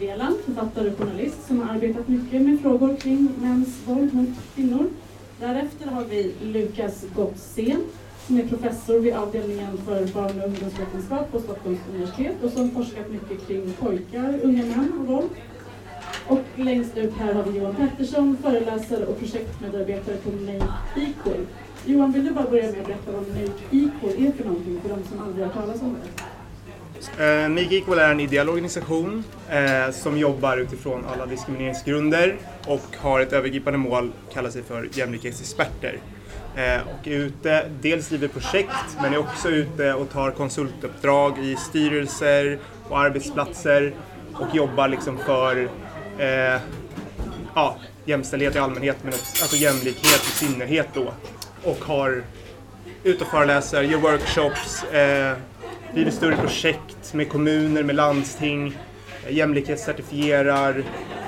Sveland, författare och journalist som har arbetat mycket med frågor kring mäns våld mot kvinnor. Därefter har vi Lukas Gottsén som är professor vid avdelningen för barn och ungdomsvetenskap på Stockholms universitet och som forskat mycket kring pojkar, unga män och våld. Och längst ut här har vi Johan Pettersson, föreläsare och projektmedarbetare på Make Equal. Johan, vill du bara börja med att berätta vad Make Equal är för någonting för de som aldrig har talat om det? Eh, Make Equal är en ideell organisation eh, som jobbar utifrån alla diskrimineringsgrunder och har ett övergripande mål, kallar sig för jämlikhetsexperter. Eh, och är ute, dels driver projekt, men är också ute och tar konsultuppdrag i styrelser och arbetsplatser och jobbar liksom för eh, ja, jämställdhet i allmänhet, men också alltså jämlikhet i synnerhet då. Och har ute och föreläser, gör workshops, eh, driver större projekt med kommuner, med landsting, eh, jämlikhetscertifierar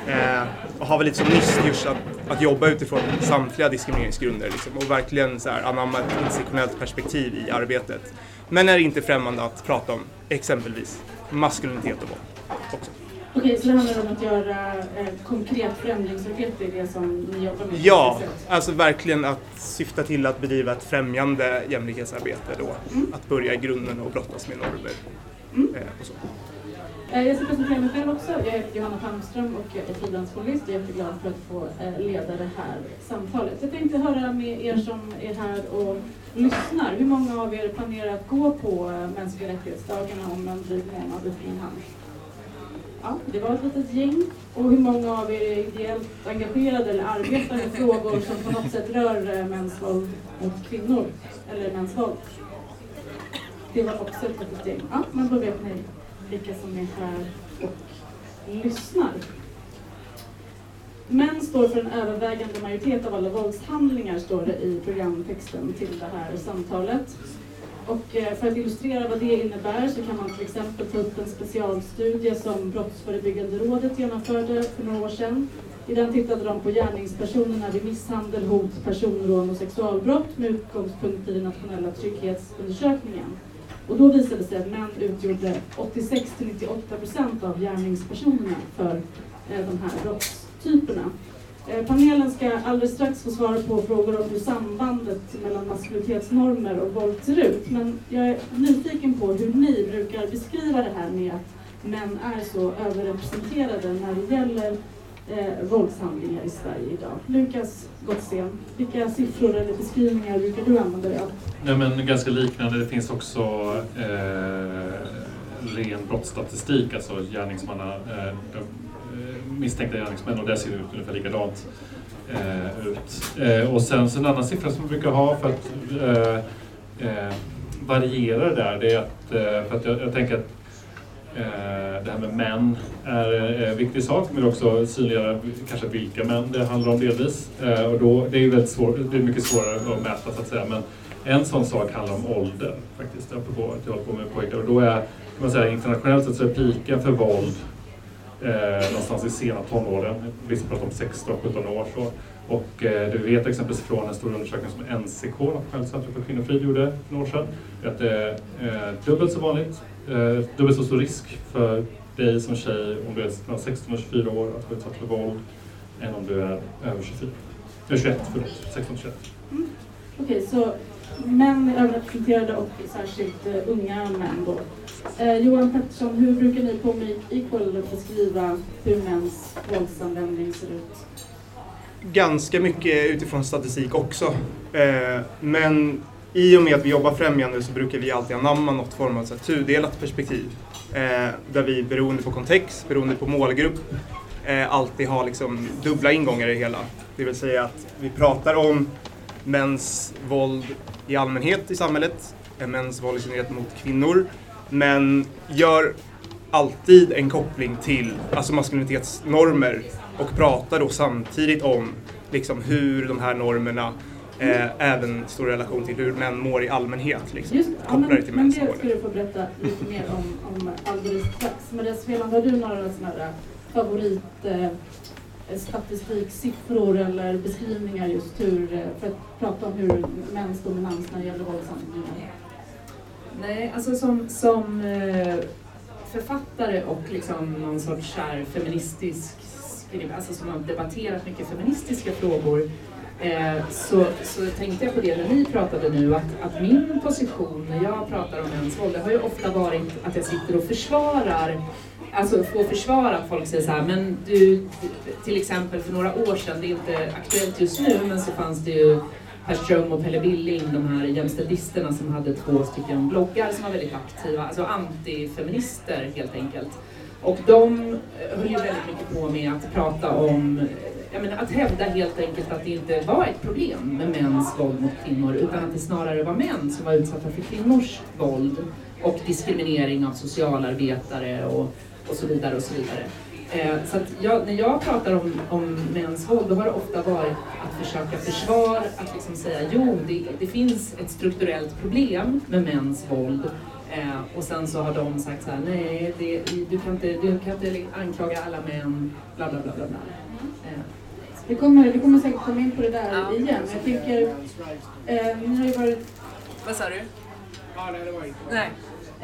eh, och har väl lite som nyss just att, att jobba utifrån samtliga diskrimineringsgrunder liksom, och verkligen så här, anamma ett institutionellt perspektiv i arbetet. Men är inte främmande att prata om exempelvis maskulinitet och våld också. Okej, så det handlar om att göra eh, konkret förändringsarbete i det som ni jobbar med? Ja, alltså verkligen att syfta till att bedriva ett främjande jämlikhetsarbete då. Mm. Att börja i grunden och brottas med normer mm. eh, och så. Eh, jag ska presentera mig själv också. Jag heter Johanna Palmström och jag är frilansjournalist. Jag är jätteglad för att få leda det här samtalet. Jag tänkte höra med er som är här och lyssnar. Hur många av er planerar att gå på mänskliga rättighetsdagarna om en dryg månad i fin hand? Ja, det var ett litet gäng. Och hur många av er är ideellt engagerade eller arbetar med frågor som på något sätt rör eh, mäns våld mot kvinnor? Eller mäns våld? Det var också ett litet gäng. Ja, men då vet ni vilka som är här och lyssnar. Män står för en övervägande majoritet av alla våldshandlingar, står det i programtexten till det här samtalet. Och eh, för att illustrera vad det innebär så kan man till exempel ta upp en specialstudie som Brottsförebyggande rådet genomförde för några år sedan. I den tittade de på gärningspersonerna vid misshandel, hot, personrån och sexualbrott med utgångspunkt i den nationella trygghetsundersökningen. Och då visade det sig att män utgjorde 86-98 procent av gärningspersonerna för eh, de här brottstyperna. Eh, panelen ska alldeles strax få svara på frågor om hur sambandet mellan maskulinitetsnormer och våld ser ut. Men jag är nyfiken på hur ni brukar beskriva det här med att män är så överrepresenterade när det gäller eh, våldshandlingar i Sverige idag. Lukas Gottsten, vilka siffror eller beskrivningar brukar du använda dig av? Nej, men ganska liknande. Det finns också eh, ren brottsstatistik, alltså gärningsmanna, eh, misstänkta gärningsmän och det ser ut ungefär likadant eh, ut. Eh, och sen så en annan siffra som vi brukar ha för att eh, eh variera det där, det är att, eh, för att jag, jag tänker att eh, det här med män är en viktig sak, men också synliggöra kanske vilka män det handlar om delvis. Eh, och då, det är ju väldigt svårt, det är mycket svårare att mäta så att säga, men en sån sak handlar om ålder faktiskt, apropå att jag håller på med pojkar. Och då är, kan man säga internationellt sett så är piken för våld eh, någonstans i sena tonåren. Vissa pratar om 16-17 år. Så. Och eh, vi vet exempelvis från en stor undersökning som NCK, Nationellt centrum för kvinnofrid, gjorde för några år sedan, att det är eh, dubbelt så vanligt, eh, dubbelt så stor risk för dig som tjej om du är mellan 16 och 24 år att bli utsatt för våld än om du är över 24. Eller 21, förlåt. 16 21. Mm. Okej, okay, så män är överrepresenterade och särskilt uh, unga män då. Uh, Johan Pettersson, hur brukar ni på Make Equal beskriva hur mäns våldsanvändning ser ut? Ganska mycket utifrån statistik också. Uh, men i och med att vi jobbar främjande så brukar vi alltid anamma något form av tudelat perspektiv. där vi beroende på kontext, beroende på målgrupp, alltid har liksom dubbla ingångar i det hela. Det vill säga att vi pratar om mäns våld i allmänhet i samhället, mäns våld i synnerhet mot kvinnor, men gör alltid en koppling till alltså maskulinitetsnormer och pratar då samtidigt om liksom hur de här normerna eh, även står i relation till hur män mår i allmänhet. Liksom, Just, kopplar ja, men, till mäns Men det ska du få berätta lite mer om, om alldeles strax. Maria Sveland, har du några sådana här favorit eh, statistiksiffror eller beskrivningar just hur, eh, för att prata om hur mäns dominans när det gäller våldshandlingar? Nej, alltså som, som eh, författare och liksom någon sorts här feministisk alltså som har debatterat mycket feministiska frågor eh, så, så tänkte jag på det när ni pratade nu att, att min position när jag pratar om mäns våld, det har ju ofta varit att jag sitter och försvarar Alltså få försvara att folk säger så här, men du, till exempel för några år sedan, det är inte aktuellt just nu, men så fanns det ju Per Ström och Pelle Billing, de här jämställdisterna som hade två stycken bloggar som var väldigt aktiva, alltså antifeminister helt enkelt. Och de eh, höll ju väldigt mycket på med att prata om, jag menar, att hävda helt enkelt att det inte var ett problem med mäns våld mot kvinnor utan att det snarare var män som var utsatta för kvinnors våld och diskriminering av socialarbetare och, och så vidare och så vidare. Eh, så jag, när jag pratar om, om mäns våld, då har det ofta varit att försöka försvara, att liksom säga jo, det, det finns ett strukturellt problem med mäns våld. Eh, och sen så har de sagt så här, nej, det, du, kan inte, du kan inte anklaga alla män, bla bla bla. bla, bla. Eh. Vi kommer, vi kommer säkert komma in på det där ja. igen. Jag tänker, eh, ni har ju varit... Vad sa du? Ja, nej, det var inte. Nej.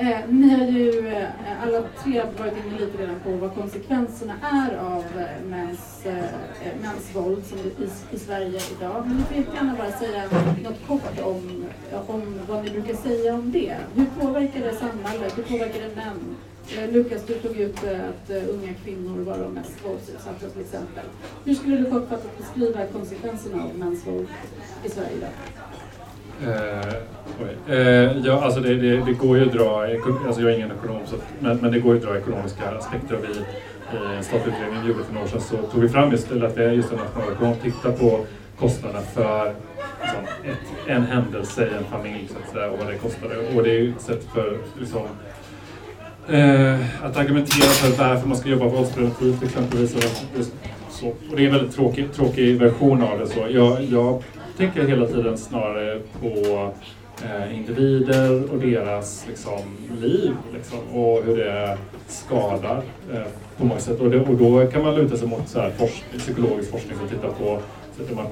Eh, ni har ju eh, alla tre varit inne lite redan på vad konsekvenserna är av eh, mäns, eh, eh, mäns våld som i, i Sverige idag. Men ni får jättegärna bara säga något kort om, om vad ni brukar säga om det. Hur påverkar det samhället? Hur påverkar det män? Eh, Lukas, du tog upp eh, att eh, unga kvinnor var de mest våldsutsatta till exempel. Hur skulle du kortfattat beskriva konsekvenserna av mäns våld i Sverige idag? Eh, eh, ja, alltså det, det, det, går ju att dra, alltså jag är ingen ekonom, så, men, men det går ju att dra ekonomiska aspekter av i, i en statlig utredning vi gjorde för några år sedan så tog vi fram just att det är just en nationalekonom tittar på kostnaderna för liksom, ett, en händelse i en familj så att säga, och vad det kostade. Och det är ju ett sätt för liksom, eh, att argumentera för varför man ska jobba våldspreventivt exempelvis. Och, så. och det är en väldigt tråkig, tråkig version av det. Så jag, jag tänker hela tiden snarare på eh, individer och deras liksom, liv liksom, och hur det skadar eh, på många sätt. Och, det, och, då kan man luta sig mot så här, forskning, psykologisk forskning som tittar på så man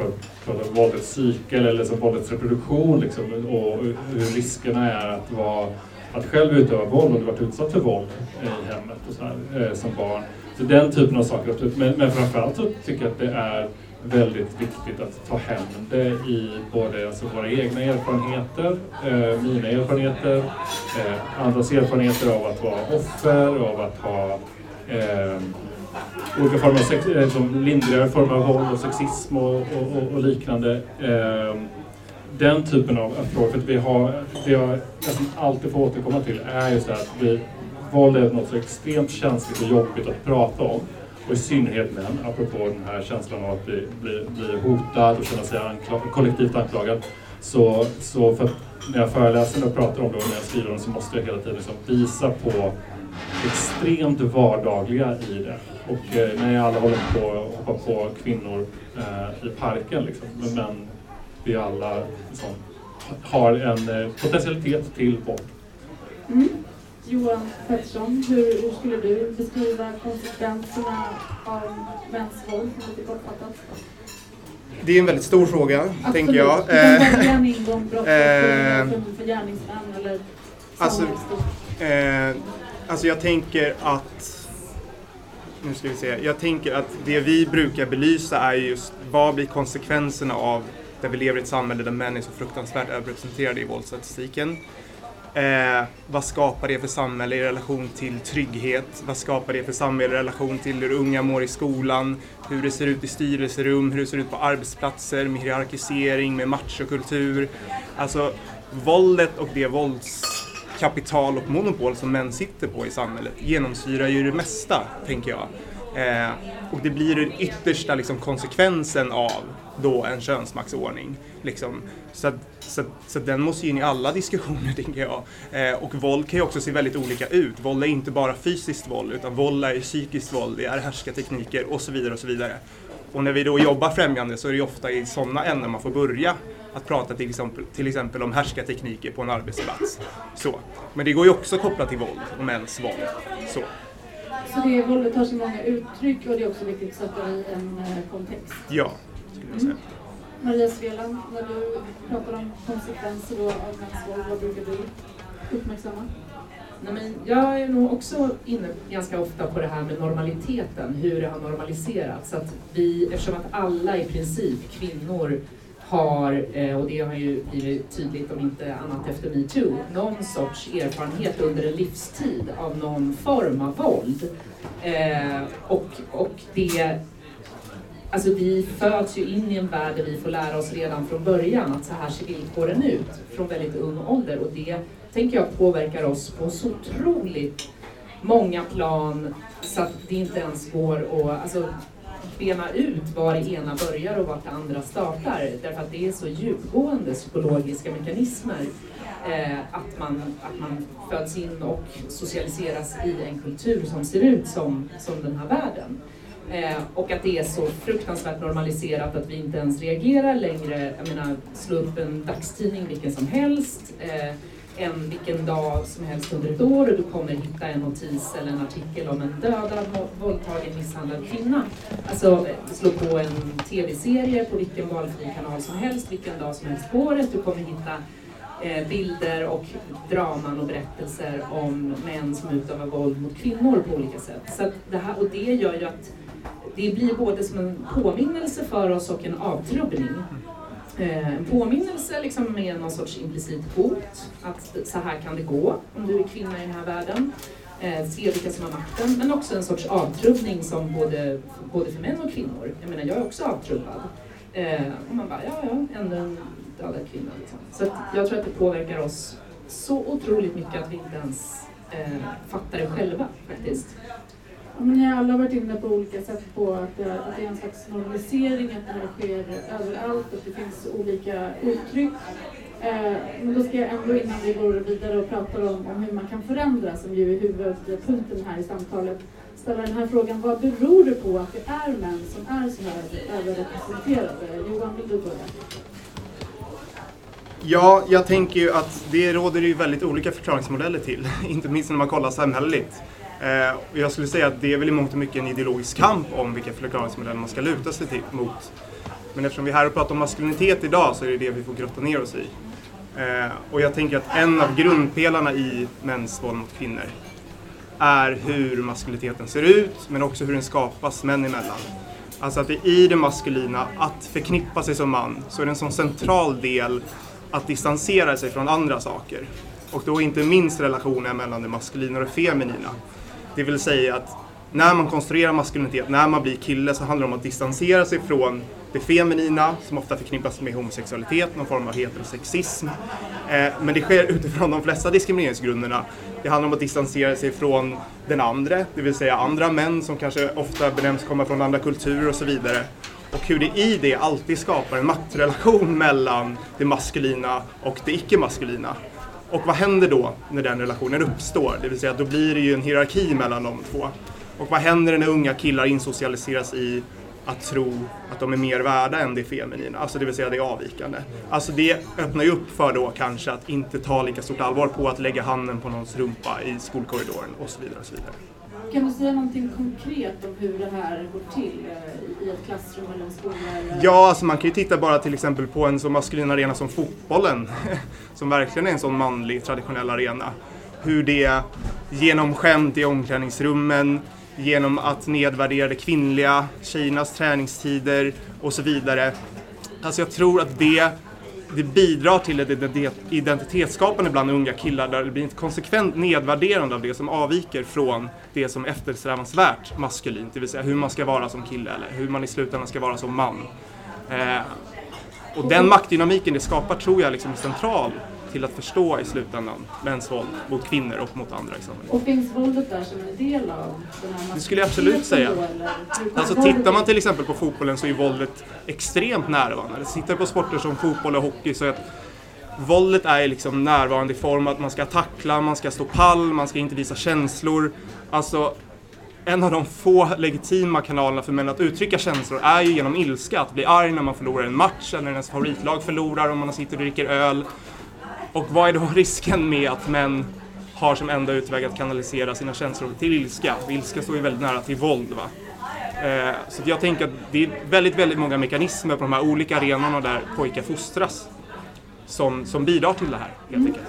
pratar våldets cykel eller liksom, våldets reproduktion liksom, och hur riskerna är att, vara, att själv utöva våld om du varit utsatt för våld eh, i hemmet och så här, eh, som barn. Så den typen av saker. Men, men framförallt så tycker jag att det är väldigt viktigt att ta hem det i både alltså våra egna erfarenheter, eh, mina erfarenheter, eh, andras erfarenheter av att vara offer, av att ha eh, olika former av sex, eh, liksom lindrigare former av våld och sexism och, och, och, och liknande. Eh, den typen av frågor, för att vi har, det jag nästan alltid får återkomma till är just det här att vi, våld är något så extremt känsligt och jobbigt att prata om och i synnerhet män, apropå den här känslan av att bli, bli, bli hotad och känna sig anklag, kollektivt anklagad. Så, så för när jag föreläser och pratar om det och när jag skriver om det så måste jag hela tiden liksom visa på extremt vardagliga i det. Och eh, när alla håller på att hoppa på kvinnor eh, i parken, liksom, men vi alla liksom, har en eh, potentialitet till våld. Mm. Johan Pettersson, hur, skulle du beskriva konsekvenserna av mäns våld, lite kortfattat? Det är en väldigt stor fråga, Absolut. tänker jag. Du kan för gärningsmän eller alltså, eh, alltså jag tänker att nu ska vi se. Jag tänker att det vi brukar belysa är just vad blir konsekvenserna av där vi lever i ett samhälle där män är så fruktansvärt överrepresenterade i våldsstatistiken. Eh, vad skapar det för samhälle i relation till trygghet? Vad skapar det för samhälle i relation till hur unga mår i skolan? Hur det ser ut i styrelserum, hur det ser ut på arbetsplatser med hierarkisering, med machokultur. Alltså, våldet och det våldskapital och monopol som män sitter på i samhället genomsyrar ju det mesta, tänker jag. Eh, och det blir den yttersta liksom, konsekvensen av då en könsmaktsordning. Liksom. Så, så, så den måste ju in i alla diskussioner, tänker jag. Eh, och våld kan ju också se väldigt olika ut. Våld är inte bara fysiskt våld, utan våld är psykiskt våld, det är härskartekniker och så vidare och så vidare. Och när vi då jobbar främjande så är det ju ofta i sådana ämnen man får börja att prata till exempel, till exempel om härskartekniker på en arbetsplats. Så. Men det går ju också kopplat till våld och mäns våld. Så. Så det våldet tar sig många uttryck och det är också viktigt att sätta i en eh, kontext? Ja, skulle jag säga. Mm. Maria Sveland, när du pratar om konsekvenser då av mäns våld, vad brukar du uppmärksamma? Nej, men jag är nog också inne ganska ofta på det här med normaliteten, hur det har normaliserats. Att vi, eftersom att alla i princip, kvinnor, har, eh, och det har ju blivit tydligt om inte annat efter metoo, någon sorts erfarenhet under en livstid av någon form av våld. Eh, och, och det Alltså vi föds ju in i en värld där vi får lära oss redan från början att så här ser villkoren ut från väldigt ung ålder och det tänker jag påverkar oss på så otroligt många plan så att det inte ens går att alltså, bena ut var det ena börjar och vart det andra startar. Därför att det är så djupgående psykologiska mekanismer eh, att, man, att man föds in och socialiseras i en kultur som ser ut som, som den här världen. Eh, och att det är så fruktansvärt normaliserat att vi inte ens reagerar längre. Jag menar, slå upp en dagstidning vilken som helst. Eh, en vilken dag som helst under ett år och du kommer hitta en notis eller en artikel om en dödad, våldtagen, misshandlad kvinna. Alltså slå på en tv-serie på vilken valfri kanal som helst, vilken dag som helst på året. Du kommer hitta eh, bilder och draman och berättelser om män som utövar våld mot kvinnor på olika sätt. Så det här, och det gör ju att det blir både som en påminnelse för oss och en avtrubbning. Eh, en påminnelse liksom med någon sorts implicit hot, att så här kan det gå om du är kvinna i den här världen. Eh, se vilka som har makten, men också en sorts avtrubbning som både, både för män och kvinnor. Jag menar, jag är också avtrubbad. Eh, och man bara, ja, ja, ändå en dödad kvinna. Liksom. Så jag tror att det påverkar oss så otroligt mycket att vi inte ens eh, fattar det själva faktiskt. Ni har alla varit inne på olika sätt på att det, att det är en slags normalisering, att det här sker överallt, att det finns olika uttryck. Eh, men då ska jag ändå innan vi går vidare och pratar om, om hur man kan förändra, som ju är huvudpunkten här i samtalet, ställa den här frågan. Vad beror det på att det är män som är så här överrepresenterade? Johan, vill du börja? Ja, jag tänker ju att det råder ju väldigt olika förklaringsmodeller till, inte minst när man kollar samhälleligt. Eh, och jag skulle säga att det är väl i mångt och mycket en ideologisk kamp om vilka förklaringsmodeller man ska luta sig till, mot. Men eftersom vi är här och pratar om maskulinitet idag så är det det vi får grotta ner oss i. Eh, och jag tänker att en av grundpelarna i mäns våld mot kvinnor är hur maskuliniteten ser ut, men också hur den skapas män emellan. Alltså att det i det maskulina, att förknippa sig som man, så är det en sån central del att distansera sig från andra saker. Och då inte minst relationen mellan det maskulina och det feminina. Det vill säga att när man konstruerar maskulinitet, när man blir kille så handlar det om att distansera sig från det feminina som ofta förknippas med homosexualitet, någon form av heterosexism. Eh, men det sker utifrån de flesta diskrimineringsgrunderna. Det handlar om att distansera sig från den andra, det vill säga andra män som kanske ofta benämns komma från andra kulturer och så vidare. Och hur det i det alltid skapar en maktrelation mellan det maskulina och det icke-maskulina. Och vad händer då när den relationen uppstår? Det vill säga, då blir det ju en hierarki mellan de två. Och vad händer när unga killar insocialiseras i att tro att de är mer värda än det feminina, alltså det vill säga det avvikande. Alltså det öppnar ju upp för då kanske att inte ta lika stort allvar på att lägga handen på någons rumpa i skolkorridoren och så vidare. Och så vidare. Kan du säga någonting konkret om hur det här går till eh, i ett klassrum eller en skola? Eller? Ja, alltså man kan ju titta bara till exempel på en så maskulin arena som fotbollen, som verkligen är en sån manlig traditionell arena. Hur det genom skämt i omklädningsrummen, genom att nedvärdera det kvinnliga, tjejernas träningstider och så vidare. Alltså jag tror att det det bidrar till ett identitetsskapande bland unga killar där det blir ett konsekvent nedvärderande av det som avviker från det som eftersträvansvärt maskulint, det vill säga hur man ska vara som kille eller hur man i slutändan ska vara som man. Eh, och den maktdynamiken det skapar tror jag liksom är central till att förstå i slutändan mäns våld mot kvinnor och mot andra i samhället. Och finns våldet där som en del av den här Det skulle jag absolut säga. alltså tittar man till exempel på fotbollen så är våldet extremt närvarande. Tittar på sporter som fotboll och hockey så är att våldet är liksom närvarande i form av att man ska tackla, man ska stå pall, man ska inte visa känslor. Alltså en av de få legitima kanalerna för män att uttrycka känslor är ju genom ilska. Att bli arg när man förlorar en match eller när ens favoritlag förlorar, om man sitter och dricker öl. Och vad är då risken med att män har som enda utväg att kanalisera sina känslor till ilska? ilska står ju väldigt nära till våld. Va? Eh, så jag tänker att det är väldigt, väldigt många mekanismer på de här olika arenorna där pojkar fostras som, som bidrar till det här helt mm. enkelt.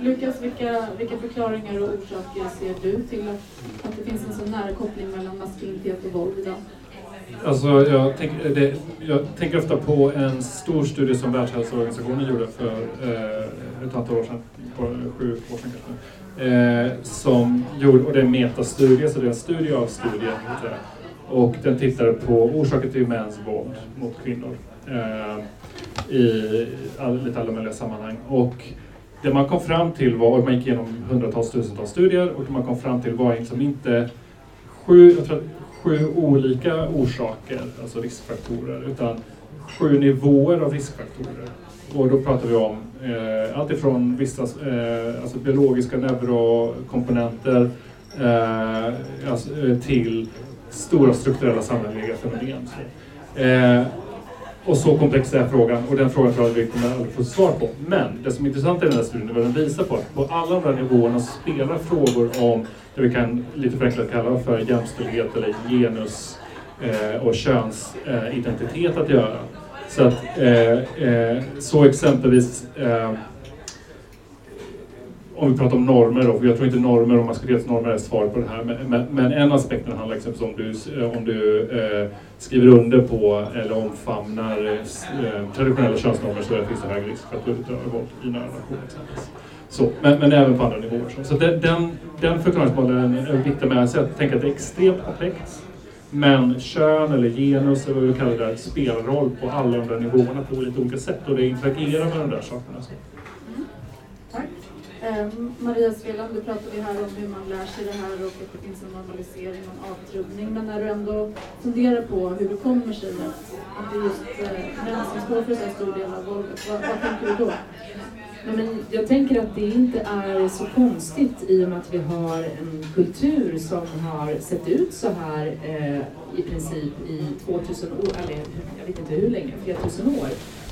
Lukas, vilka, vilka förklaringar och orsaker ser du till att, att det finns en så nära koppling mellan maskulinitet och våld idag? Alltså, jag, tänk, det, jag tänker ofta på en stor studie som Världshälsoorganisationen gjorde för eh, ett antal år sedan, sju år sedan kanske. Eh, som gjorde, och det är en metastudie, så det är en studie av studien. Och den tittar på orsaker till mäns våld mot kvinnor eh, i all, lite alla möjliga sammanhang. Och det man kom fram till var, och man gick igenom hundratals, tusentals studier, och det man kom fram till var liksom inte sju, jag tror, sju olika orsaker, alltså riskfaktorer, utan sju nivåer av riskfaktorer. Och då pratar vi om eh, allt ifrån vissa eh, alltså biologiska neurokomponenter eh, alltså, eh, till stora strukturella samhälleliga fenomen. Eh, och så komplex är frågan och den frågan tror jag vi kommer aldrig få svar på. Men det som är intressant i den här studien är vad den visar på att på alla de här nivåerna spelar frågor om det vi kan lite förenklat kalla för jämställdhet eller genus eh, och könsidentitet eh, att göra. Så att eh, eh så exempelvis eh, om vi pratar om normer då, för jag tror inte normer och maskulinitetsnormer är svaret på det här, men, men, men en aspekt handlar exempelvis om du, eh, om du eh, skriver under på eller omfamnar eh, eh traditionella könsnormer så finns det högre risk för att du utövar våld i nära relation exempelvis. Så, men, men även på andra nivåer. Så, så den, den, den förklaringsmodellen är viktig med sig att alltså tänka att det är extremt komplext. Men kön eller genus eller vad vi kallar det spelar roll på alla de där nivåerna på lite olika sätt och det interagerar med de där sakerna. Så. Eh, Maria Sveland, du pratade här om hur man lär sig det här och att det finns en normalisering och en avtrubbning. Men när du ändå funderar på hur det kommer sig att, det är just eh, män som står för så stor del av våldet, vad, vad tänker du då? men jag tänker att det inte är så konstigt i och med att vi har en kultur som har sett ut så här eh, i princip i 2000 år, eller jag vet inte hur länge, flera tusen år.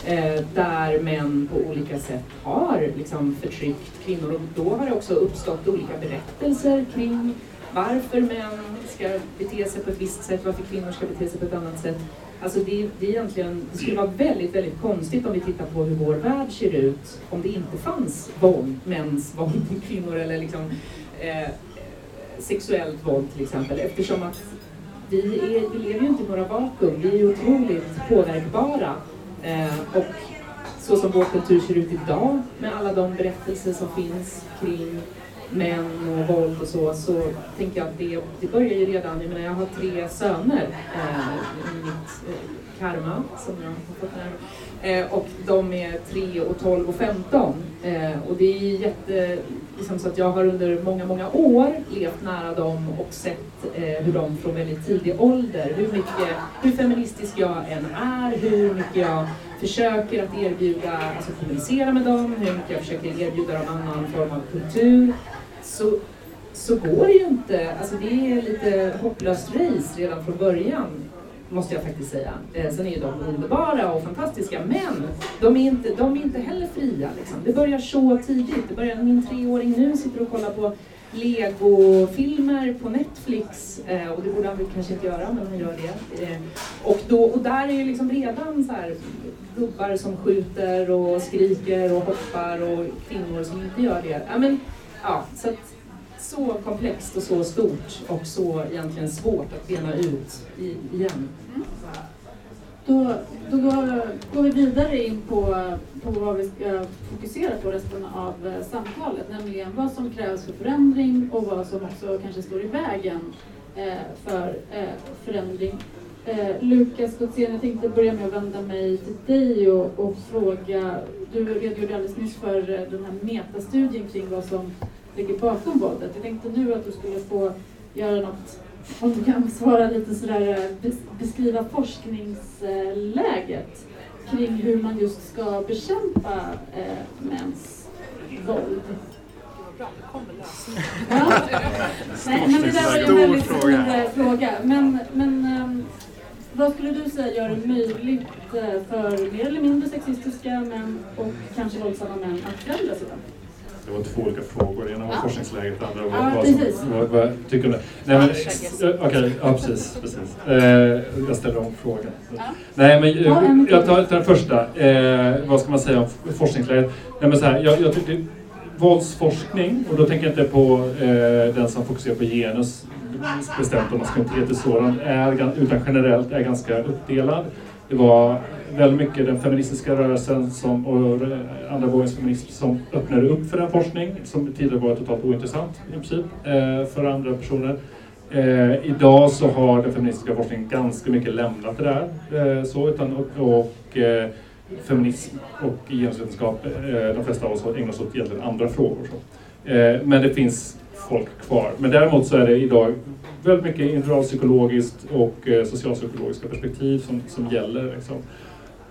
Eh, där män på olika sätt har liksom, förtryckt kvinnor och då har det också uppstått olika berättelser kring varför män ska bete sig på ett visst sätt, varför kvinnor ska bete sig på ett annat sätt. Alltså det, det, egentligen, det skulle vara väldigt, väldigt konstigt om vi tittar på hur vår värld ser ut om det inte fanns våld, mäns våld mot kvinnor eller liksom, eh, sexuellt våld till exempel. Eftersom att vi, är, vi lever ju inte i några vakuum, vi är otroligt påverkbara. Eh, och så som vår kultur ser ut idag med alla de berättelser som finns kring män och våld och så, så tänker jag att det, det börjar ju redan, jag menar jag har tre söner eh, i mitt eh, karma som jag har fått här. Eh, och de är 3 och 12 och 15. Eh, och det är jätte, liksom så att jag har under många, många år levt nära dem och sett eh, hur de från väldigt tidig ålder, hur, mycket, hur feministisk jag än är, hur mycket jag försöker att erbjuda, alltså kommunicera med dem, hur mycket jag försöker erbjuda dem annan form av kultur så, så går det ju inte. Alltså det är lite hopplöst race redan från början, måste jag faktiskt säga. Eh, sen är ju de underbara och fantastiska, men de är inte, de är inte heller fria. Liksom. Det börjar så tidigt. Det börjar, min treåring nu sitter och kollar på Lego-filmer på Netflix eh, och det borde han väl kanske inte göra men han gör det. Eh, och, då, och där är ju liksom redan så här gubbar som skjuter och skriker och hoppar och kvinnor som inte gör det. Ja, men, ja, så, att, så komplext och så stort och så egentligen svårt att bena ut i, igen. Mm. Då, då går, går, vi vidare in på, på vad vi ska fokusera på resten av eh, samtalet, nämligen vad som krävs för förändring och vad som också kanske står i vägen eh, för eh, förändring. Eh, Lukas jag tänkte börja med att vända mig till dig och, och fråga, du redogjorde alldeles nyss för eh, den här metastudien kring vad som ligger bakom våldet. Jag tänkte nu att du skulle få göra något, om du kan svara lite sådär, eh, beskriva forskningsläget kring hur man just ska bekämpa eh, mäns våld. Ja. Nej, men det där var en väldigt stor fråga. fråga. Men, men um, vad skulle du säga gör det möjligt eh, för mer eller mindre sexistiska män och kanske våldsamma män att förändras idag? Det var två olika frågor. Ena var ja. forskningsläget, det andra var ja, vad, som, vad, vad tycker om det. Nej, men, Okej, okay, ja precis. precis. Eh, jag ställer om frågan. Ja. Nej, men jag tar, tar den första. Eh, vad ska man säga om forskningsläget? Nej, men så här, jag, jag tycker våldsforskning, och då tänker jag inte på eh, den som fokuserar på genus bestämt och maskulinitet och sådant, är, utan generellt är ganska uppdelad. Det var väldigt mycket den feministiska rörelsen som, och andra vågens feminism som öppnade upp för den forskning som tidigare var totalt ointressant i princip eh, för andra personer. Eh, idag så har den feministiska forskningen ganska mycket lämnat det där. Eh, så, utan, och, och eh, feminism och genusvetenskap, eh, de flesta av oss ägnar sig åt egentligen andra frågor. Så. Eh, men det finns folk kvar. Men däremot så är det idag väldigt mycket individualpsykologiskt och eh, socialpsykologiska perspektiv som, som gäller. Liksom.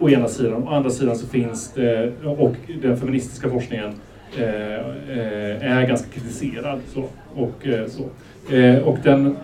Å ena sidan. Å andra sidan så finns det, och den feministiska forskningen eh, eh, är ganska kritiserad. Så, och, eh, så. Eh, och den,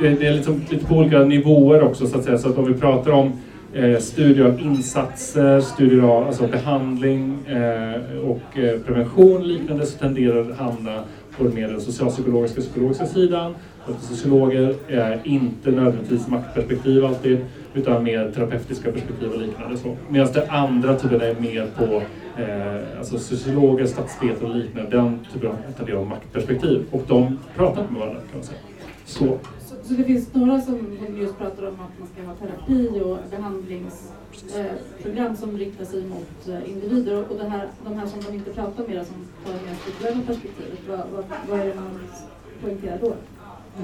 det, det är liksom lite på olika nivåer också så att säga. Så att om vi pratar om eh, studier av insatser, studier av alltså behandling eh, och eh, prevention och liknande så tenderar det att hamna på mer den socialpsykologiska psykologiska sidan. Att sociologer är inte nödvändigtvis maktperspektiv alltid, utan mer terapeutiska perspektiv och liknande. Medan de andra typen är mer på eh, alltså sociologer, statsvetare och liknande, den typen av, av maktperspektiv. Och de pratar inte med varandra kan man säga. Så. Så, det finns några som just pratar om att man ska ha terapi och behandlingsprogram eh, som riktar sig mot eh, individer och det här, de här som de inte pratar med, som tar det mer strukturella perspektivet, vad, vad, vad är det man poängterar då?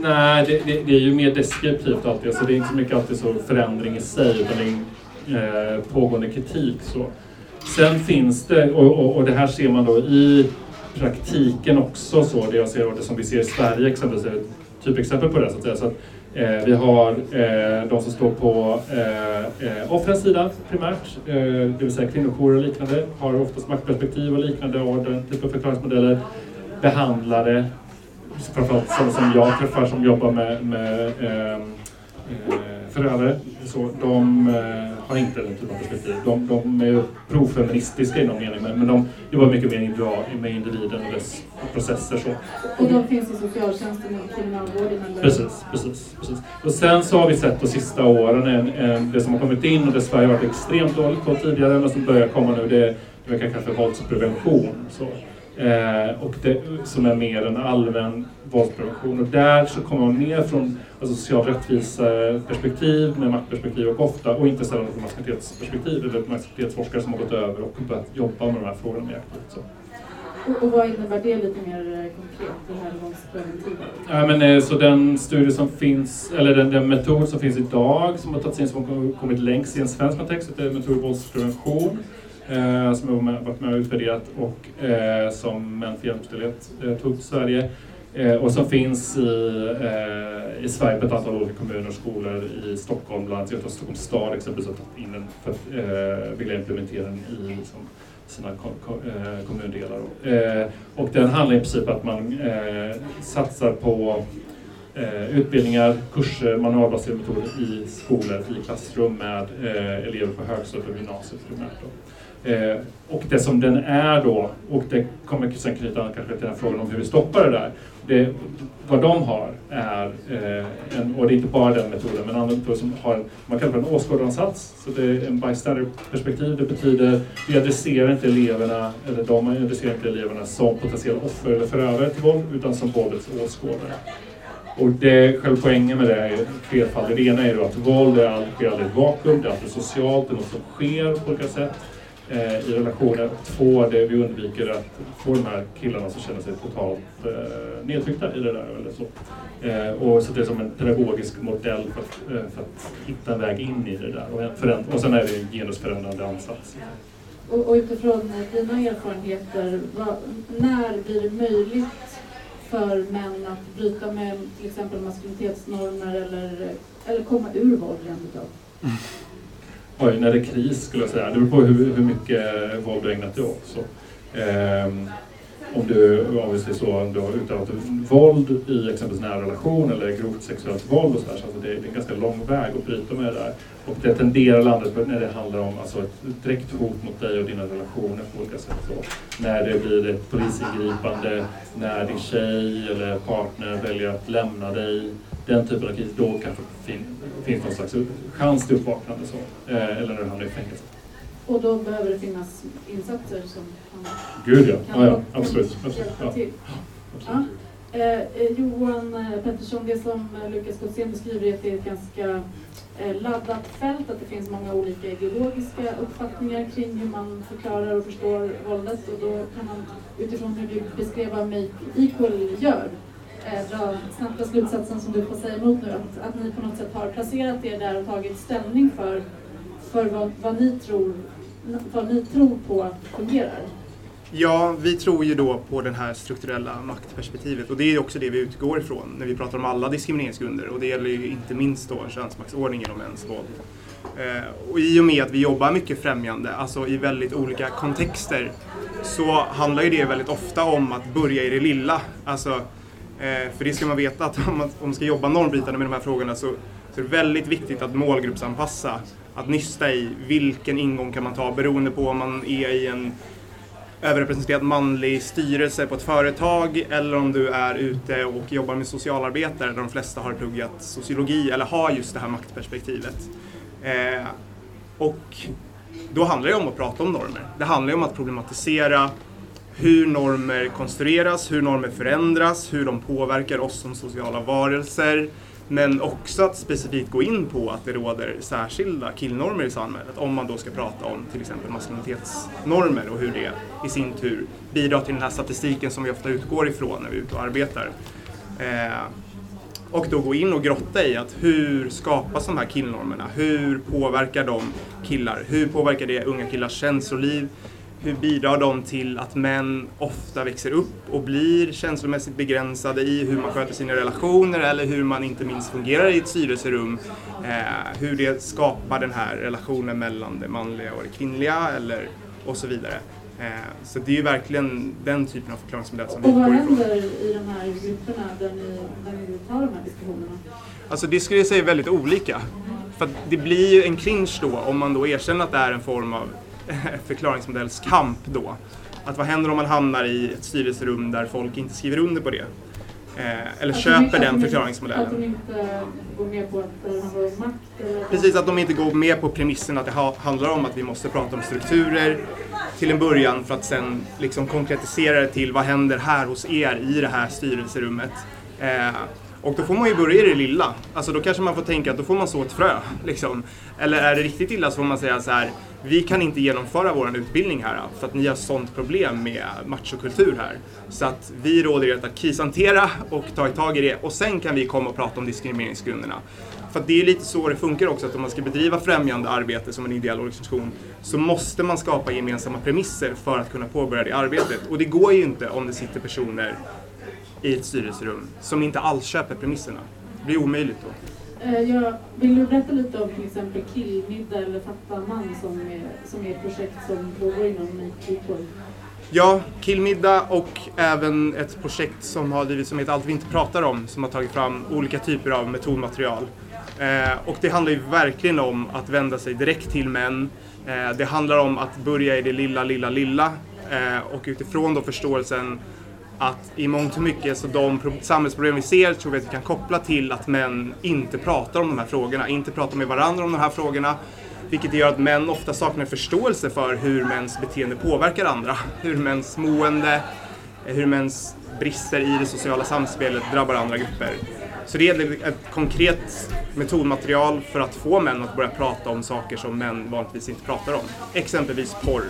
Nej, det, det, det, är ju mer deskriptivt alltid, alltså det är inte så mycket alltid så förändring i sig, utan det är eh, pågående kritik. Så. Sen finns det, och, och, och, det här ser man då i praktiken också, så det jag ser och det som vi ser i Sverige exempelvis, är ett typexempel på det. Så att säga. Så att, eh, vi har eh, de som står på eh, eh offrens sida primärt, eh, det vill säga kvinnojourer och liknande, har oftast maktperspektiv och liknande och den typen av förklaringsmodeller. Behandlare framförallt sådana som jag träffar som jobbar med, med eh, eh, förövare, så de eh, har inte den typen av perspektiv. De, de är profeministiska i någon mening, men, men de jobbar mycket mer individual, med individen och dess processer. Så. Och de finns i socialtjänsten och kriminalvården? Eller? Precis, precis, precis. Och sen så har vi sett de sista åren, en, en, det som har kommit in och det Sverige har varit extremt dåligt på tidigare, men som börjar komma nu, det, det vi kan kalla för våldsprevention. Så. Eh, och det, som är mer en allmän våldsprevention. Och där så kommer man mer från alltså, social rättvisa-perspektiv, med maktperspektiv och ofta, och inte sällan från maskulinitetsperspektiv, eller maskulinitetsforskare som har gått över och börjat jobba med de här frågorna mer aktivt. Och, och vad innebär det lite mer eh, konkret, det här våldspreventivet? Ja, men, eh, så den studie som finns, eller den, den, metod som finns idag, som har tagits in, som har kommit längst i en svensk kontext, det är metod våldsprevention eh, som jag har varit med och utvärderat och eh, som Män för jämställdhet eh, tog till Sverige. Eh, och som finns i, eh, i Sverige på ett antal olika kommuner och skolor i Stockholm, bland annat Stockholms stad exempelvis har tagit in den för att eh, vilja implementera den i liksom, sina eh, kommundelar. Eh, och den handlar i princip om att man eh, satsar på eh, utbildningar, kurser, manualbaserade metoder i skolor, i klassrum med eh, elever på högstadiet och gymnasiet primärt. Eh, och det som den är då, och det kommer sen knyta an kanske till den frågan om hur vi stoppar det där. Det, vad de har är, eh, en, och det är inte bara den metoden, men andra metoder som har, man kallar för en åskådaransats. Så det är en bystander-perspektiv. Det betyder, vi adresserar inte eleverna, eller de adresserar inte eleverna som potentiella offer eller förövare till våld, utan som våldets åskådare. Och det, själva poängen med det är flerfaldigt. Det ena är då att våld är aldrig, sker aldrig i ett vakuum, det är alltid socialt, det är något som sker på olika sätt eh, i relationen. Två, det vi undviker att få de här killarna som känner sig totalt eh, nedtryckta i det där. Eller så. Eh, och så det är som en pedagogisk modell för att, eh, för att hitta en väg in i det där. Och, och sen är det en genusförändrande ansats. Och, och utifrån dina erfarenheter, vad, när blir det möjligt för män att bryta med till exempel maskulinitetsnormer eller, eller komma ur våld rent utav? Oj, när det är kris skulle jag säga. Det beror på hur, hur mycket våld du ägnat dig åt. Så, Um, om du obviously så, om du har utövat våld i exempelvis nära relation eller grovt sexuellt våld och sådär. så alltså det, är, det är en ganska lång väg att bryta med det där. Och det tenderar landet när det handlar om alltså ett direkt hot mot dig och dina relationer på olika sätt. Så. När det blir ett polisingripande, när din tjej eller partner väljer att lämna dig, den typen av kris, då kanske fin, finns någon slags chans till uppvaknande. Så. Eh, eller när du hamnar i fängelse. Och då behöver det finnas insatser som kan, Gud ja, kan ja, ja absolut. hjälpa Ja, till. absolut. Eh, eh, Johan eh, Pettersson, det som Lukas Gotzén beskriver är att det är ett ganska laddat fält, att det finns många olika ideologiska uppfattningar kring hur man förklarar och förstår våldet och då kan man utifrån hur du beskrev vad Make Equal gör Eh, dra snabbt slutsatsen som du får säga emot nu, att, att ni på något sätt har placerat er där och tagit ställning för, för vad, vad, ni tror, vad ni tror på fungerar. Ja, vi tror ju då på det här strukturella maktperspektivet och det är också det vi utgår ifrån när vi pratar om alla diskrimineringsgrunder och det gäller ju inte minst då könsmaktsordningen och mäns våld. Eh, och i och med att vi jobbar mycket främjande, alltså i väldigt olika kontexter, så handlar ju det väldigt ofta om att börja i det lilla. Alltså, eh, för det ska man veta att om man, om man ska jobba normbrytande med de här frågorna så, så är det väldigt viktigt att målgruppsanpassa, att nysta i vilken ingång kan man ta beroende på om man är i en överrepresenterad manlig styrelse på ett företag eller om du är ute och jobbar med socialarbetare där de flesta har pluggat sociologi eller har just det här maktperspektivet. Eh, och då handlar det om att prata om normer. Det handlar om att problematisera hur normer konstrueras, hur normer förändras, hur de påverkar oss som sociala varelser. Men också att specifikt gå in på att det råder särskilda killnormer i samhället om man då ska prata om till exempel maskulinitetsnormer och hur det i sin tur bidrar till den här statistiken som vi ofta utgår ifrån när vi är ute och arbetar. Eh, och då gå in och grotta i att hur skapas de här killnormerna? Hur påverkar de killar? Hur påverkar det unga killars känsloliv? Hur bidrar de till att män ofta växer upp och blir känslomässigt begränsade i hur man sköter sina relationer eller hur man inte minst fungerar i ett styrelserum? Eh, hur det skapar den här relationen mellan det manliga och det kvinnliga eller och så vidare. Eh, så det är ju verkligen den typen av förklaringsmodell som vi Och vad utgår ifrån. händer i de här grupperna där ni, där ni tar de här diskussionerna? Alltså det skulle jag säga är väldigt olika. För det blir ju en cringe då om man då erkänner att det är en form av förklaringsmodellskamp då. Att vad händer om man hamnar i ett styrelserum där folk inte skriver under på det? Eh, eller Att de- köper de den inte- förklaringsmodellen. Att de inte går med på att det handlar om makt? Eller Precis, att de inte går med på premissen att det ha, handlar om att vi måste prata om strukturer till en början för att sen liksom konkretisera det till vad händer här hos er i det här styrelserummet. Eh, och då får man ju börja i det lilla. Alltså då kanske man får tänka att då får man så ett frö. Liksom. Eller är det riktigt illa så får man säga så här, vi kan inte genomföra vår utbildning här för att ni har sånt problem med machokultur här. Så att vi råder er att krishantera och ta tag i det och sen kan vi komma och prata om diskrimineringsgrunderna. För att det är lite så det funkar också, att om man ska bedriva främjande arbete som en ideell organisation så måste man skapa gemensamma premisser för att kunna påbörja det arbetet. Och det går ju inte om det sitter personer i ett styrelserum som inte alls köper premisserna. Det blir omöjligt då. Eh, jag vill du berätta lite om till exempel Killmiddag eller Fatta man som är, som är ett projekt som pågår inom Make Ja, Killmiddag och även ett projekt som har drivits som heter Allt vi inte pratar om som har tagit fram olika typer av metodmaterial. Eh, och det handlar ju verkligen om att vända sig direkt till män. Eh, det handlar om att börja i det lilla, lilla, lilla eh, och utifrån då förståelsen att i mångt och mycket så de samhällsproblem vi ser tror vi att vi kan koppla till att män inte pratar om de här frågorna, inte pratar med varandra om de här frågorna. Vilket gör att män ofta saknar förståelse för hur mäns beteende påverkar andra. Hur mäns mående, hur mäns brister i det sociala samspelet drabbar andra grupper. Så det är ett konkret metodmaterial för att få män att börja prata om saker som män vanligtvis inte pratar om. Exempelvis porr.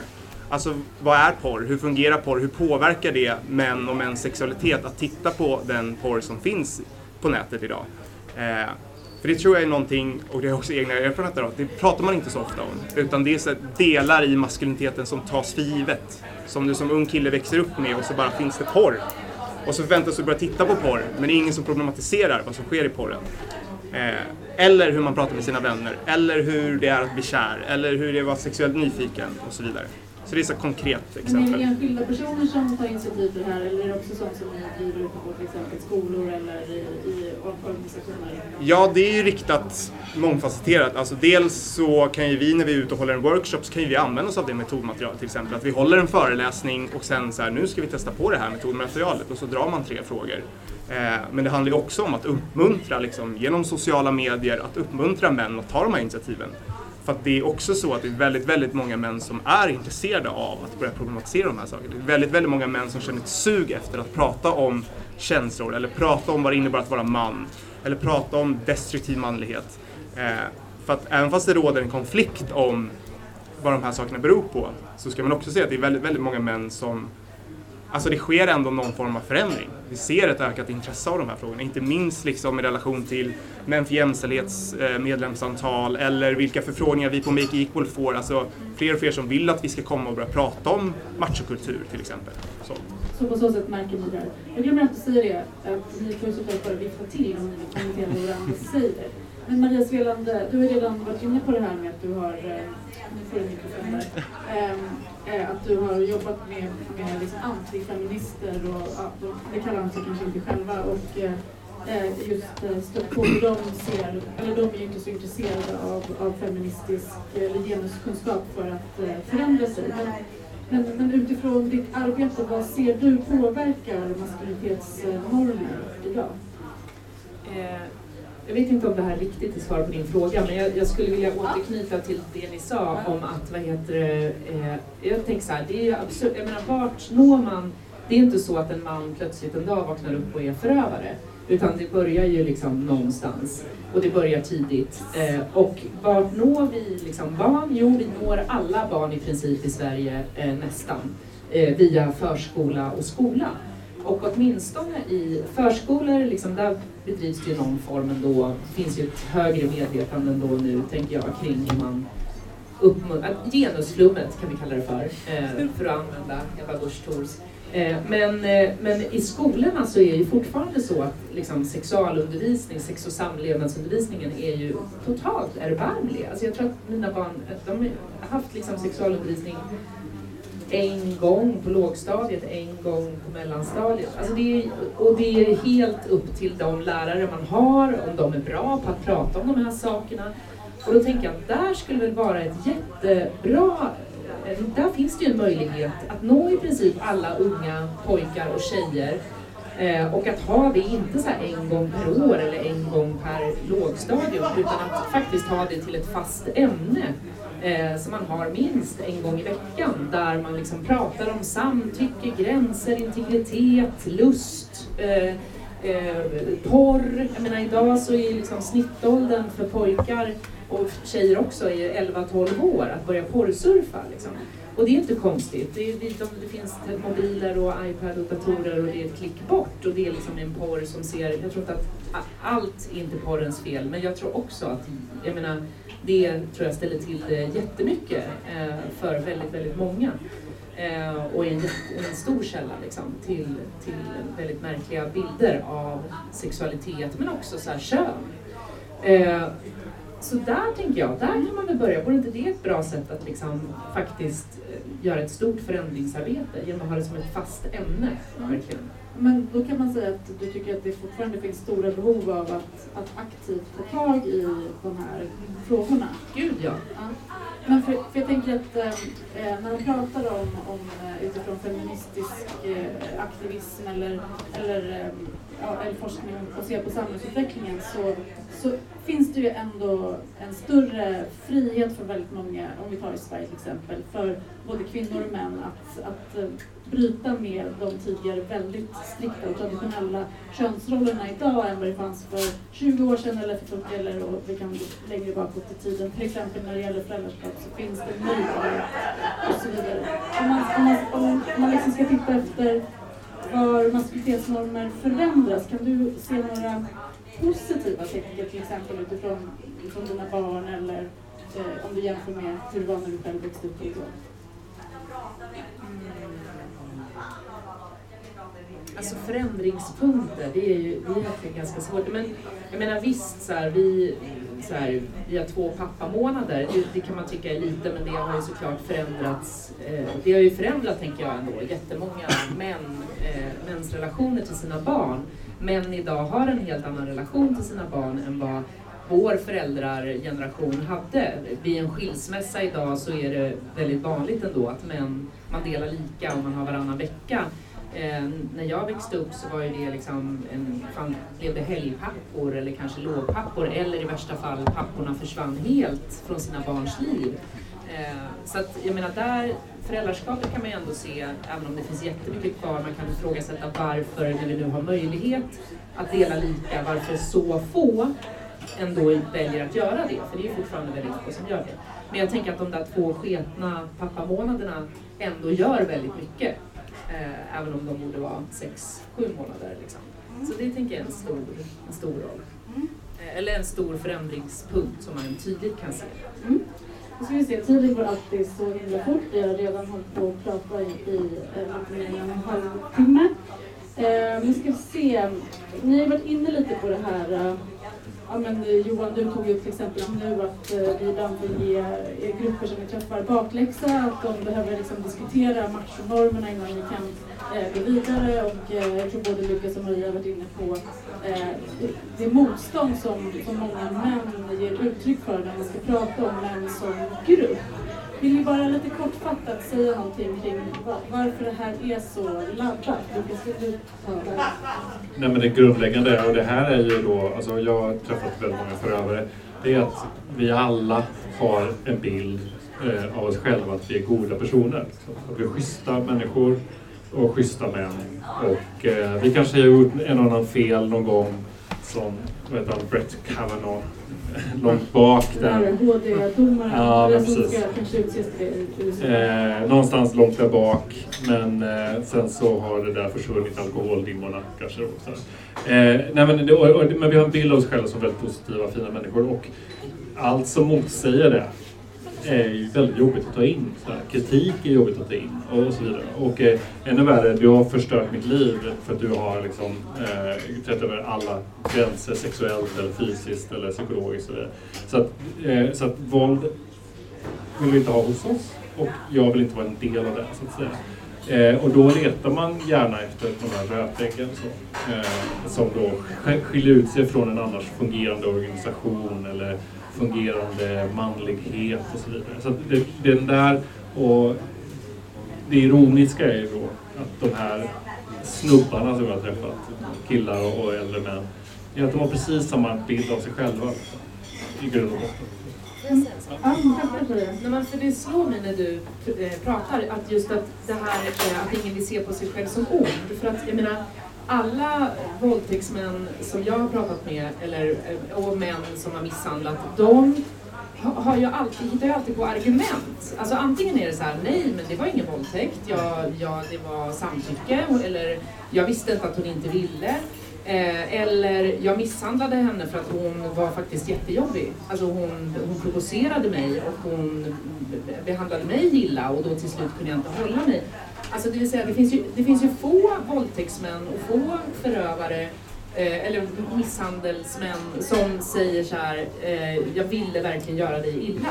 Alltså vad är porr? Hur fungerar porr? Hur påverkar det män och mäns sexualitet att titta på den porr som finns på nätet idag? Eh, för det tror jag är någonting, och det har också egna erfarenheter av, det pratar man inte så ofta om. Utan det är så delar i maskuliniteten som tas för givet. Som du som ung kille växer upp med och så bara finns det porr. Och så förväntas du börja titta på porr, men det är ingen som problematiserar vad som sker i porren. Eh, eller hur man pratar med sina vänner, eller hur det är att bli kär, eller hur det är att vara sexuellt nyfiken och så vidare. Så det är så konkret Men är det exempel. enskilda personer som tar initiativ till det här eller är det också sånt som ni driver ute på till exempel skolor eller i, i organisationer? Ja, det är ju riktat mångfacetterat. Alltså dels så kan ju vi när vi är ute och håller en workshop så kan ju vi använda oss av det metodmaterialet. Till exempel att vi håller en föreläsning och sen så här, nu ska vi testa på det här metodmaterialet och så drar man tre frågor. Eh, men det handlar ju också om att uppmuntra liksom, genom sociala medier, att uppmuntra män att ta de här initiativen för att det är också så att det är väldigt, väldigt många män som är intresserade av att börja problematisera de här sakerna. Det är väldigt, väldigt många män som känner ett sug efter att prata om känslor eller prata om vad det innebär att vara man eller prata om destruktiv manlighet. Eh, för att även fast det råder en konflikt om vad de här sakerna beror på så ska man också se att det är väldigt, väldigt många män som Alltså det sker ändå någon form av förändring. Vi ser ett ökat intresse av de här frågorna, inte minst liksom i relation till Män för jämställdhets eh, medlemsantal eller vilka förfrågningar vi på Make Equal får. Alltså fler och fler som vill att vi ska komma och börja prata om machokultur till exempel. Så. Så på så sätt märker ni det här. Jag glömmer att säga det, att ni får ju såklart bara vifta till om ni vill kommentera vad varandra säger. Men Maria Svelande, du har redan varit inne på det här med att du har, eh, nu får du mikrofonen ehm, där, eh, att du har jobbat med, med liksom antifeminister och ja, det kallar de sig kanske inte själva och eh, eh just eh, stött på hur de ser, eller de är ju inte så intresserade av, av feministisk eh, eller genuskunskap för att eh, förändra sig. Men, men, men utifrån ditt arbete, vad ser du påverkar maskulinitetsnormer idag? Eh, jag vet inte om det här riktigt är svar på din fråga, men jag, jag skulle vilja återknyta till det ni sa om att, vad heter eh, jag tänker så här, det är absurt, jag menar vart når man, det är inte så att en man plötsligt en dag vaknar upp och är förövare, utan det börjar ju liksom någonstans och det börjar tidigt. Eh, och vart når vi liksom barn? Jo, vi når alla barn i princip i Sverige eh, nästan eh, via förskola och skola. Och åtminstone i förskolor, liksom, där bedrivs det ju någon form ändå, finns ju ett högre medvetande ändå nu, tänker jag, kring hur man uppmuntrar, genusflummet kan vi kalla det för, eh, för att använda Ebba Busch Thors. Eh, men, eh, men i skolorna så är det ju fortfarande så att liksom, sexualundervisning, sex och samlevnadsundervisningen är ju totalt erbarmlig. Alltså jag tror att mina barn, de har haft liksom, sexualundervisning en gång på lågstadiet, en gång på mellanstadiet. Alltså det är, och det är helt upp till de lärare man har, om de är bra på att prata om de här sakerna. Och då tänker jag att där skulle väl vara ett jättebra där finns det ju en möjlighet att nå i princip alla unga pojkar och tjejer eh, och att ha det inte så här en gång per år eller en gång per lågstadium utan att faktiskt ha det till ett fast ämne eh, som man har minst en gång i veckan där man liksom pratar om samtycke, gränser, integritet, lust, eh, eh, porr. Jag menar idag så är liksom snittåldern för pojkar och tjejer också är 11-12 år att börja porrsurfa. Liksom. Och det är inte konstigt. Det, är, det, det finns mobiler och iPad och datorer och det är ett klick bort och det är liksom en porr som ser, jag tror inte att allt är inte porrens fel men jag tror också att, jag menar, det tror jag ställer till det jättemycket eh, för väldigt, väldigt många. Eh, och är en, en stor källa liksom, till, till väldigt märkliga bilder av sexualitet men också så här, kön. Så där tänker jag, där kan man väl börja. Vore inte det ett bra sätt att liksom faktiskt göra ett stort förändringsarbete genom att ha det som ett fast ämne? Verkligen. Men då kan man säga att du tycker att det fortfarande finns stora behov av att, att aktivt ta tag i de här frågorna. Gud ja. Ja. Men för, för jag tänker att eh, eh, när de pratar om, om eh, utifrån feministisk eh, aktivism eller, eller, eh, ja, eller forskning och ser på samhällsutvecklingen så, så finns det ju ändå en större frihet för väldigt många, om vi tar i Sverige till exempel, för både kvinnor och män att, att bryta med de tidigare väldigt strikta och traditionella könsrollerna idag än vad det fanns för 20 år sedan eller för 40 eller och vi kan gå längre bakåt i tiden. Till exempel när det gäller föräldraskap så finns det möjlighet och så vidare. Om man, om man, om man liksom ska titta efter var maskulinitetsnormer förändras, kan du se några positiva tecken till exempel utifrån, utifrån dina barn eller eh, om du jämför med hur det var när du själv växte upp? Mm. Alltså förändringspunkter, det är ju det är egentligen ganska svårt. Men jag menar visst, så här, vi, så här, vi har två pappamånader. Det, det kan man tycka är lite, men det har ju såklart förändrats. Eh, det har ju förändrat, tänker jag ändå, jättemånga män, eh, mäns relationer till sina barn. Män idag har en helt annan relation till sina barn än vad vår föräldrageneration hade. Vid en skilsmässa idag så är det väldigt vanligt ändå att män, man delar lika och man har varannan vecka. Eh, när jag växte upp så var ju det liksom, en, fan, blev det helgpappor eller kanske lågpappor eller i värsta fall papporna försvann helt från sina barns liv. Eh, så att jag menar där, föräldraskapet kan man ju ändå se, även om det finns jättemycket kvar, man kan ifrågasätta varför, när vi nu har möjlighet att dela lika, varför så få ändå väljer att göra det, för det är ju fortfarande väldigt få som gör det. Men jag tänker att de där två sketna pappamånaderna ändå gör väldigt mycket. Eh, även om de borde vara sex, sju månader. Liksom. Så det tänker jag är en stor, en stor roll. Eh, eller en stor förändringspunkt som man tydligt kan se. Mm. Nu ska vi se, tiden går alltid så himla fort. Vi har redan hållit på att prata i, i eh, lite mer än en halvtimme. Eh, nu ska vi se, ni har varit inne lite på det här eh, Ja, men, eh, Johan, du tog ju till exempel nu att eh, vi ibland vill ge er grupper som vi träffar bakläxa, att de behöver liksom diskutera machonormerna innan vi kan eh, gå vidare. Och eh, jag tror både Lukas och Maria har varit inne på eh, det motstånd som, som många män ger uttryck för när man ska prata om män som grupp. Vill ni bara lite kortfattat säga någonting kring varför det här är så laddat? Det? Nej men det grundläggande, och det här är ju då, alltså jag har träffat väldigt många förövare, det är att vi alla har en bild eh, av oss själva att vi är goda personer. Att vi är schyssta människor och schyssta män. Och eh, vi kanske har gjort en och annan fel någon gång som, vad heter han, Brett Kavanaugh, långt bak Det här där. HD-domaren, Ja, men precis. Eh, någonstans långt där bak, men eh, sen så har det där försvunnit, alkoholdimmorna kanske. Också. Eh, nej, men, det, och, och, men vi har en bild av oss själva som väldigt positiva, fina människor och allt som motsäger det är ju väldigt jobbigt att ta in. Så här. Kritik är jobbigt att ta in och så vidare. Och eh, ännu värre, du har förstört mitt liv för att du har liksom, eh, trätt över alla gränser sexuellt eller fysiskt eller psykologiskt. Och så, att, eh, så att våld vill vi inte ha hos oss och jag vill inte vara en del av det så att säga. Eh, och då letar man gärna efter de här rötäggen så, eh, som då skiljer ut sig från en annars fungerande organisation eller fungerande manlighet och så vidare. Så det, den där och det ironiska är ju då att de här snubbarna som jag har träffat, killar och, och äldre män, är att de har precis samma bild av sig själva i grund och botten. Ja. Nej, men för det slår mig när du eh, pratar att just att det här att ingen vill se på sig själv som ond. För att jag menar, alla våldtäktsmän som jag har pratat med, eller, eh, och män som har misshandlat, de har ju alltid, hittar ju alltid på argument. Alltså antingen är det så här, nej men det var ingen våldtäkt, jag, jag, det var samtycke, eller jag visste inte att hon inte ville. Eh, eller jag misshandlade henne för att hon var faktiskt jättejobbig. Alltså hon, hon provocerade mig och hon behandlade mig illa och då till slut kunde jag inte hålla mig. Alltså det vill säga, det finns ju, det finns ju få våldtäktsmän och få förövare eh, eller misshandelsmän som säger så här, eh, jag ville verkligen göra dig illa.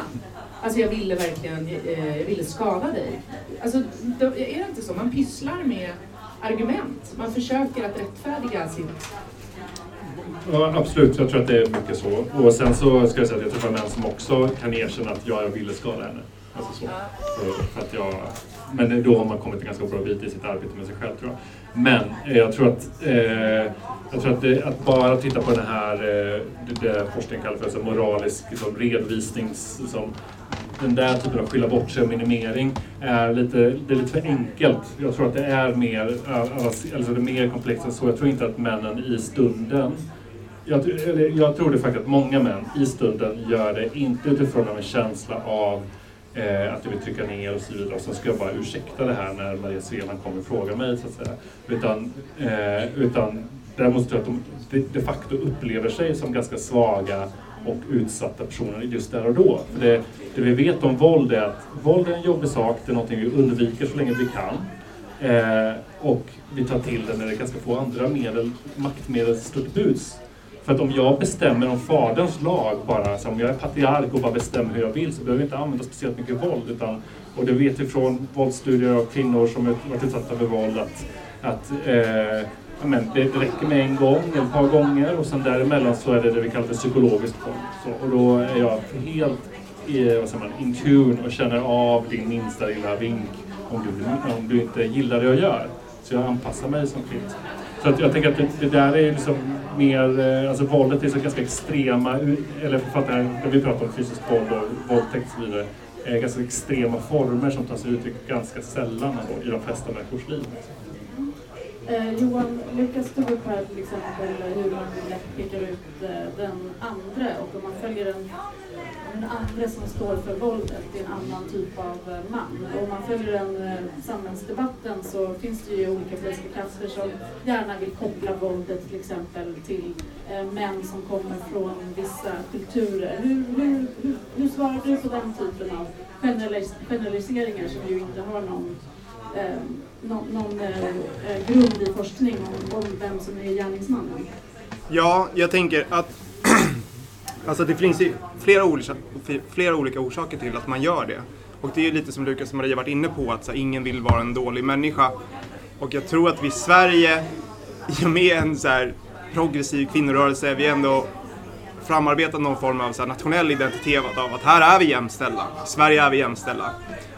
Alltså jag ville verkligen, eh, jag ville skada dig. Alltså då, är det inte så? Man pysslar med argument. Man försöker att rättfärdiga sitt... Ja, absolut, jag tror att det är mycket så. Och sen så ska jag säga att jag träffar män som också kan erkänna att ja, jag ville skada henne. Alltså så. För, för att jag, men då har man kommit en ganska bra bit i sitt arbete med sig själv tror jag. Men eh, jag tror att, eh, jag tror att, det, att bara titta på den här, eh, det, det forskningen kallar för alltså moralisk liksom, redovisnings... Liksom, den där typen av skylla bort sig och minimering är lite, det är lite för enkelt. Jag tror att det är mer, eh, alltså det är mer komplext än så. Jag tror inte att männen i stunden jag, eller jag tror det faktiskt att många män i stunden gör det inte utifrån en känsla av eh, att jag vill trycka ner och så vidare. Och sen ska jag bara ursäkta det här när Maria Sveland kommer och frågar mig så att säga. Utan, eh, utan däremot tror jag att de de, de facto upplever sig som ganska svaga och utsatta personer just där och då. För det, det vi vet om våld är att våld är en jobbig sak, det är någonting vi undviker så länge vi kan. Eh, och vi tar till det när det är ganska få andra medel, maktmedel står till buds. För att om jag bestämmer om faderns lag bara, så om jag är patriark och bara bestämmer hur jag vill så behöver jag inte använda speciellt mycket våld. Utan, och det vet vi från våldsstudier av kvinnor som har varit utsatta för våld att, att eh, men det räcker med en gång, ett par gånger och sen däremellan så är det det vi kallar för psykologiskt våld. Så, och då är jag helt i, vad säger man, in tune och känner av din minsta lilla vink om du, om du inte gillar det jag gör. Så jag anpassar mig som kvinna. Så att jag tänker att det, det där är liksom mer, eh, alltså våldet är så ganska extrema, eller författaren, när vi pratar om fysiskt våld och våldtäkt och så vidare, är ganska extrema former som tar sig uttryck ganska sällan då, i de flesta människors liv. Eh, Johan, Lukas tog upp här till exempel hur man lätt pekar ut eh, den andra och om man följer den, den andra som står för våldet, det är en annan typ av eh, man. Om man följer den eh, samhällsdebatten så finns det ju olika politiska krafter som gärna vill koppla våldet till exempel till eh, män som kommer från vissa kulturer. Hur, hur, hur, hur svarar du på den typen av generalis generaliseringar som ju inte har någon eh, någon, någon eh, eh grund i forskning om, om vem som är gärningsmannen? Ja, jag tänker att alltså det finns ju flera olika, flera olika orsaker till att man gör det. Och det är ju lite som Lukas och Maria varit inne på, att så här, ingen vill vara en dålig människa. Och jag tror att vi i Sverige, i och med en så här, progressiv kvinnorörelse, vi ändå framarbetat någon form av så här, nationell identitet av att här är vi jämställda. I Sverige är vi jämställda.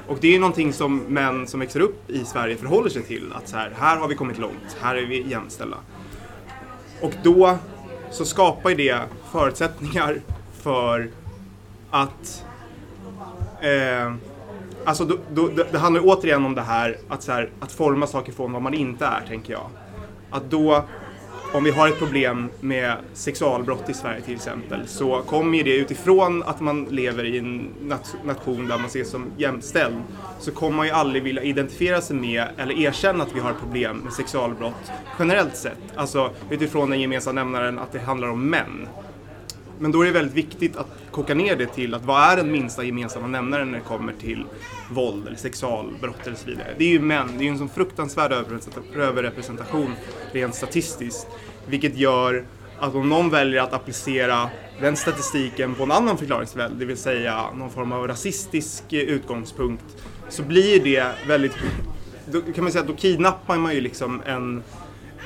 Och det är någonting som män som växer upp i Sverige förhåller sig till. Att så här, här har vi kommit långt, här är vi jämställda. Och då så skapar ju det förutsättningar för att eh, Alltså då, då, det handlar återigen om det här att, så här, att forma saker från vad man inte är, tänker jag. Att då om vi har ett problem med sexualbrott i Sverige till exempel så kommer ju det utifrån att man lever i en nation där man ses som jämställd så kommer man ju aldrig vilja identifiera sig med eller erkänna att vi har problem med sexualbrott generellt sett. Alltså utifrån den gemensamma nämnaren att det handlar om män. Men då är det väldigt viktigt att koka ner det till att vad är den minsta gemensamma nämnaren när det kommer till våld eller sexualbrott eller så vidare. Det är ju män, det är ju en sån fruktansvärd överrepresentation rent statistiskt. Vilket gör att om någon väljer att applicera den statistiken på en annan förklaringsväg, det vill säga någon form av rasistisk utgångspunkt, så blir det väldigt, då kan man säga att då kidnappar man ju liksom en,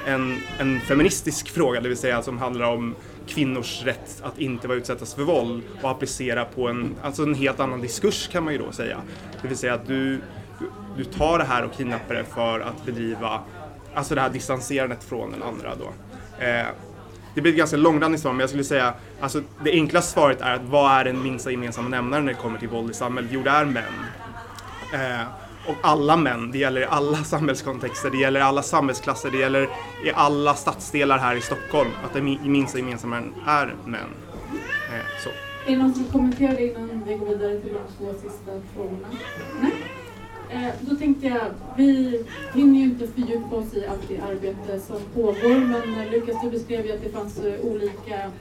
en, en feministisk fråga, det vill säga som handlar om kvinnors rätt att inte vara utsättas för våld och applicera på en, alltså en helt annan diskurs kan man ju då säga. Det vill säga att du, du, du tar det här och kidnappar det för att bedriva, alltså det här distanserandet från den andra då. Eh, det blir ett ganska långrandigt svar, men jag skulle säga alltså det enkla svaret är att vad är den minsta gemensamma nämnaren när det kommer till våld i samhället? Jo, det är män. Eh, och alla män, det gäller i alla samhällskontexter, det gäller i alla samhällsklasser, det gäller i alla stadsdelar här i Stockholm, att den minsta gemensamma är män. Eh, så. Är det någon som kommenterar det innan vi går vidare till de två sista frågorna? Nej? Eh, då tänkte jag, vi hinner ju inte fördjupa oss i allt det arbete som pågår, men eh, Lukas, du beskrev ju att det fanns eh, olika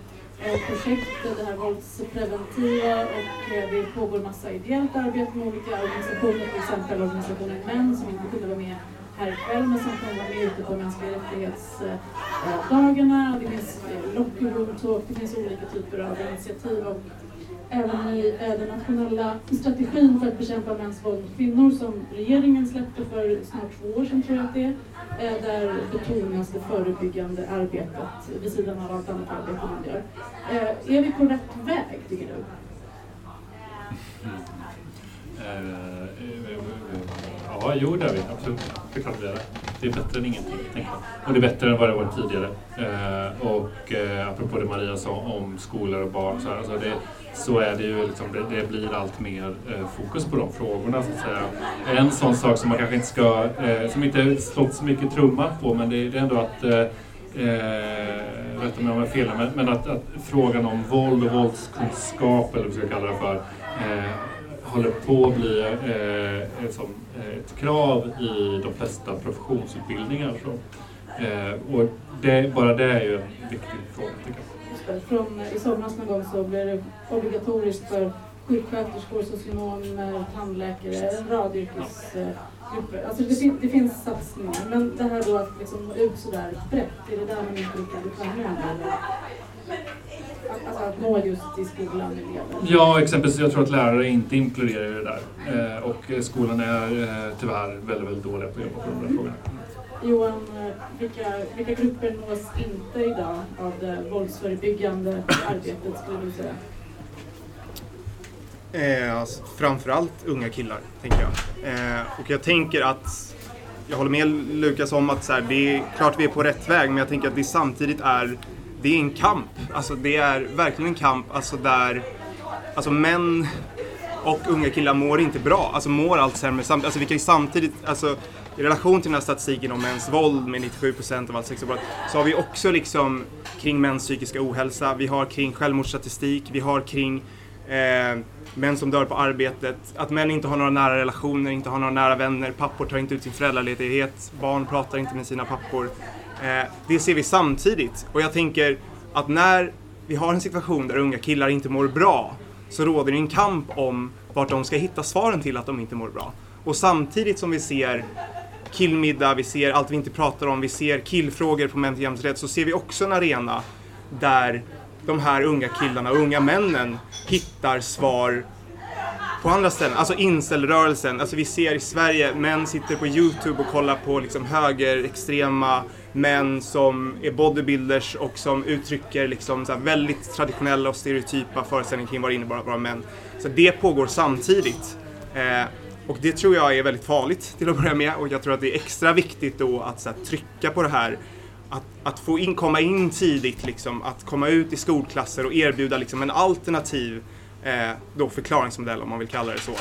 Eh, projekt, det här våldspreventiva och eh, det pågår massa ideellt arbete med olika organisationer, till exempel organisationen Män som inte kunde vara med här ikväll men som kommer vara med ute på mänskliga rättighetsdagarna. Eh, det finns lock och det finns olika typer av initiativ och även i eh, den nationella strategin för att bekämpa mäns våld mot kvinnor som regeringen släppte för snart två år sedan tror jag att det är. Eh, där betonas det förebyggande arbetet vid sidan av allt annat arbete man gör. Eh, är vi på rätt väg, tycker du? Mm. Ja, jo det är vi. Absolut. Det är klart vi är det. Det är bättre än ingenting, tänker jag. Och det är bättre än vad det varit tidigare. Eh, och eh, apropå det Maria sa om skolor och barn, så, här, alltså det, så är det ju liksom, det, det blir allt mer eh, fokus på de frågorna. Så att säga. En sån sak som man kanske inte ska, eh, som inte slått så mycket trumma på, men det, det är ändå att eh, Eh, rätta mig om jag har fel, men, men att, att, frågan om våld och våldskunskap, eller vad vi ska kalla det för, eh, håller på att bli eh, ett, som, eh, ett krav i de flesta professionsutbildningar. Så. Eh, och det, bara det är ju en viktig fråga tycker jag. Från, I somras någon gång så blev det obligatoriskt för sjuksköterskor, socionomer, tandläkare, en rad yrkesgrupper. Alltså det, fin det finns satsningar, men det här då att liksom nå ut sådär brett, är det där man inte riktigt är Alltså att nå just i skolan elever? Ja, exempelvis jag tror att lärare inte inkluderar det där. Eh, och skolan är eh, tyvärr väldigt, väldigt dåliga på att jobba på de där frågorna. Johan, eh, vilka, vilka grupper nås inte idag av det våldsförebyggande arbetet skulle du säga? Eh, alltså, framförallt unga killar, tänker jag. Eh, och jag tänker att jag håller med Lukas om att så här, det är klart vi är på rätt väg, men jag tänker att det samtidigt är, det är en kamp. Alltså det är verkligen en kamp, alltså där, alltså män och unga killar mår inte bra, alltså mår allt sämre. Alltså vi kan ju samtidigt, alltså i relation till den här statistiken om mäns våld med 97% av allt sexualbrott så har vi också liksom kring mäns psykiska ohälsa, vi har kring självmordsstatistik, vi har kring eh, män som dör på arbetet, att män inte har några nära relationer, inte har några nära vänner, pappor tar inte ut sin föräldraledighet, barn pratar inte med sina pappor. Eh, det ser vi samtidigt och jag tänker att när vi har en situation där unga killar inte mår bra så råder det en kamp om vart de ska hitta svaren till att de inte mår bra. Och samtidigt som vi ser killmiddag, vi ser allt vi inte pratar om, vi ser killfrågor på Män jämställdhet så ser vi också en arena där de här unga killarna och unga männen hittar svar på andra ställen. Alltså incelrörelsen. Alltså vi ser i Sverige män sitter på Youtube och kollar på liksom högerextrema män som är bodybuilders och som uttrycker liksom så väldigt traditionella och stereotypa föreställningar kring vad det innebär att vara män. Så det pågår samtidigt. Eh, och det tror jag är väldigt farligt till att börja med och jag tror att det är extra viktigt då att så här, trycka på det här att, att få in, komma in tidigt, liksom, att komma ut i skolklasser och erbjuda liksom, en alternativ eh, då förklaringsmodell, om man vill kalla det så,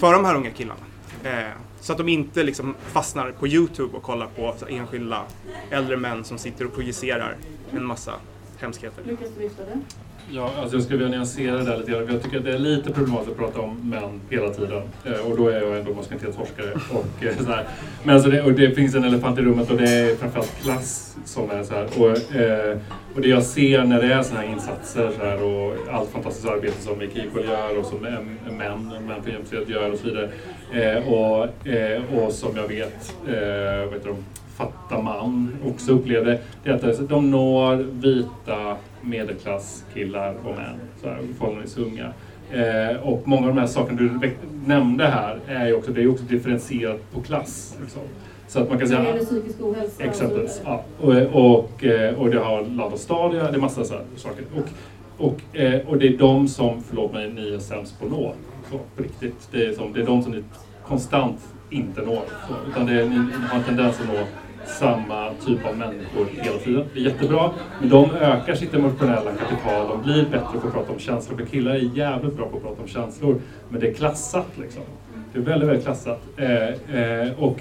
för de här unga killarna. Eh, så att de inte liksom, fastnar på Youtube och kollar på enskilda äldre män som sitter och projicerar en massa hemskheter. Lukas, du viftade. Ja, alltså jag skulle vilja nyansera det där lite grann. Jag tycker att det är lite problematiskt att prata om män hela tiden. Eh, och då är jag ändå maskulinitetsforskare. Och, eh, så här. Men alltså det, och det finns en elefant i rummet och det är framförallt klass som är så här. Och, eh, och det jag ser när det är sådana här insatser så här, och allt fantastiskt arbete som Equal gör och som män, män för jämställdhet gör och så vidare. Och, och som jag vet, vet du, fatta man också upplevde, det är att de når vita medelklasskillar och män, så här, förhållandevis unga. Eh, och många av de här sakerna du nämnde här är ju också, det är också differentierat på klass. Liksom. Så att man kan säga... Det psykisk ohälsa Exempelvis, ja. Och, och, eh, och det har land och stad, det är massa så saker. Och, och, eh, och det är de som, förlåt mig, ni är sämst på att nå. Så, på riktigt. Det är, som, det är de som ni konstant inte når. Så, utan det är, ni har en tendens att nå samma typ av människor hela tiden. Det är jättebra, men de ökar sitt emotionella kapital, de blir bättre på att prata om känslor. För killar är jävligt bra på att prata om känslor, men det är klassat liksom. Det är väldigt, väldigt klassat. Eh, eh, och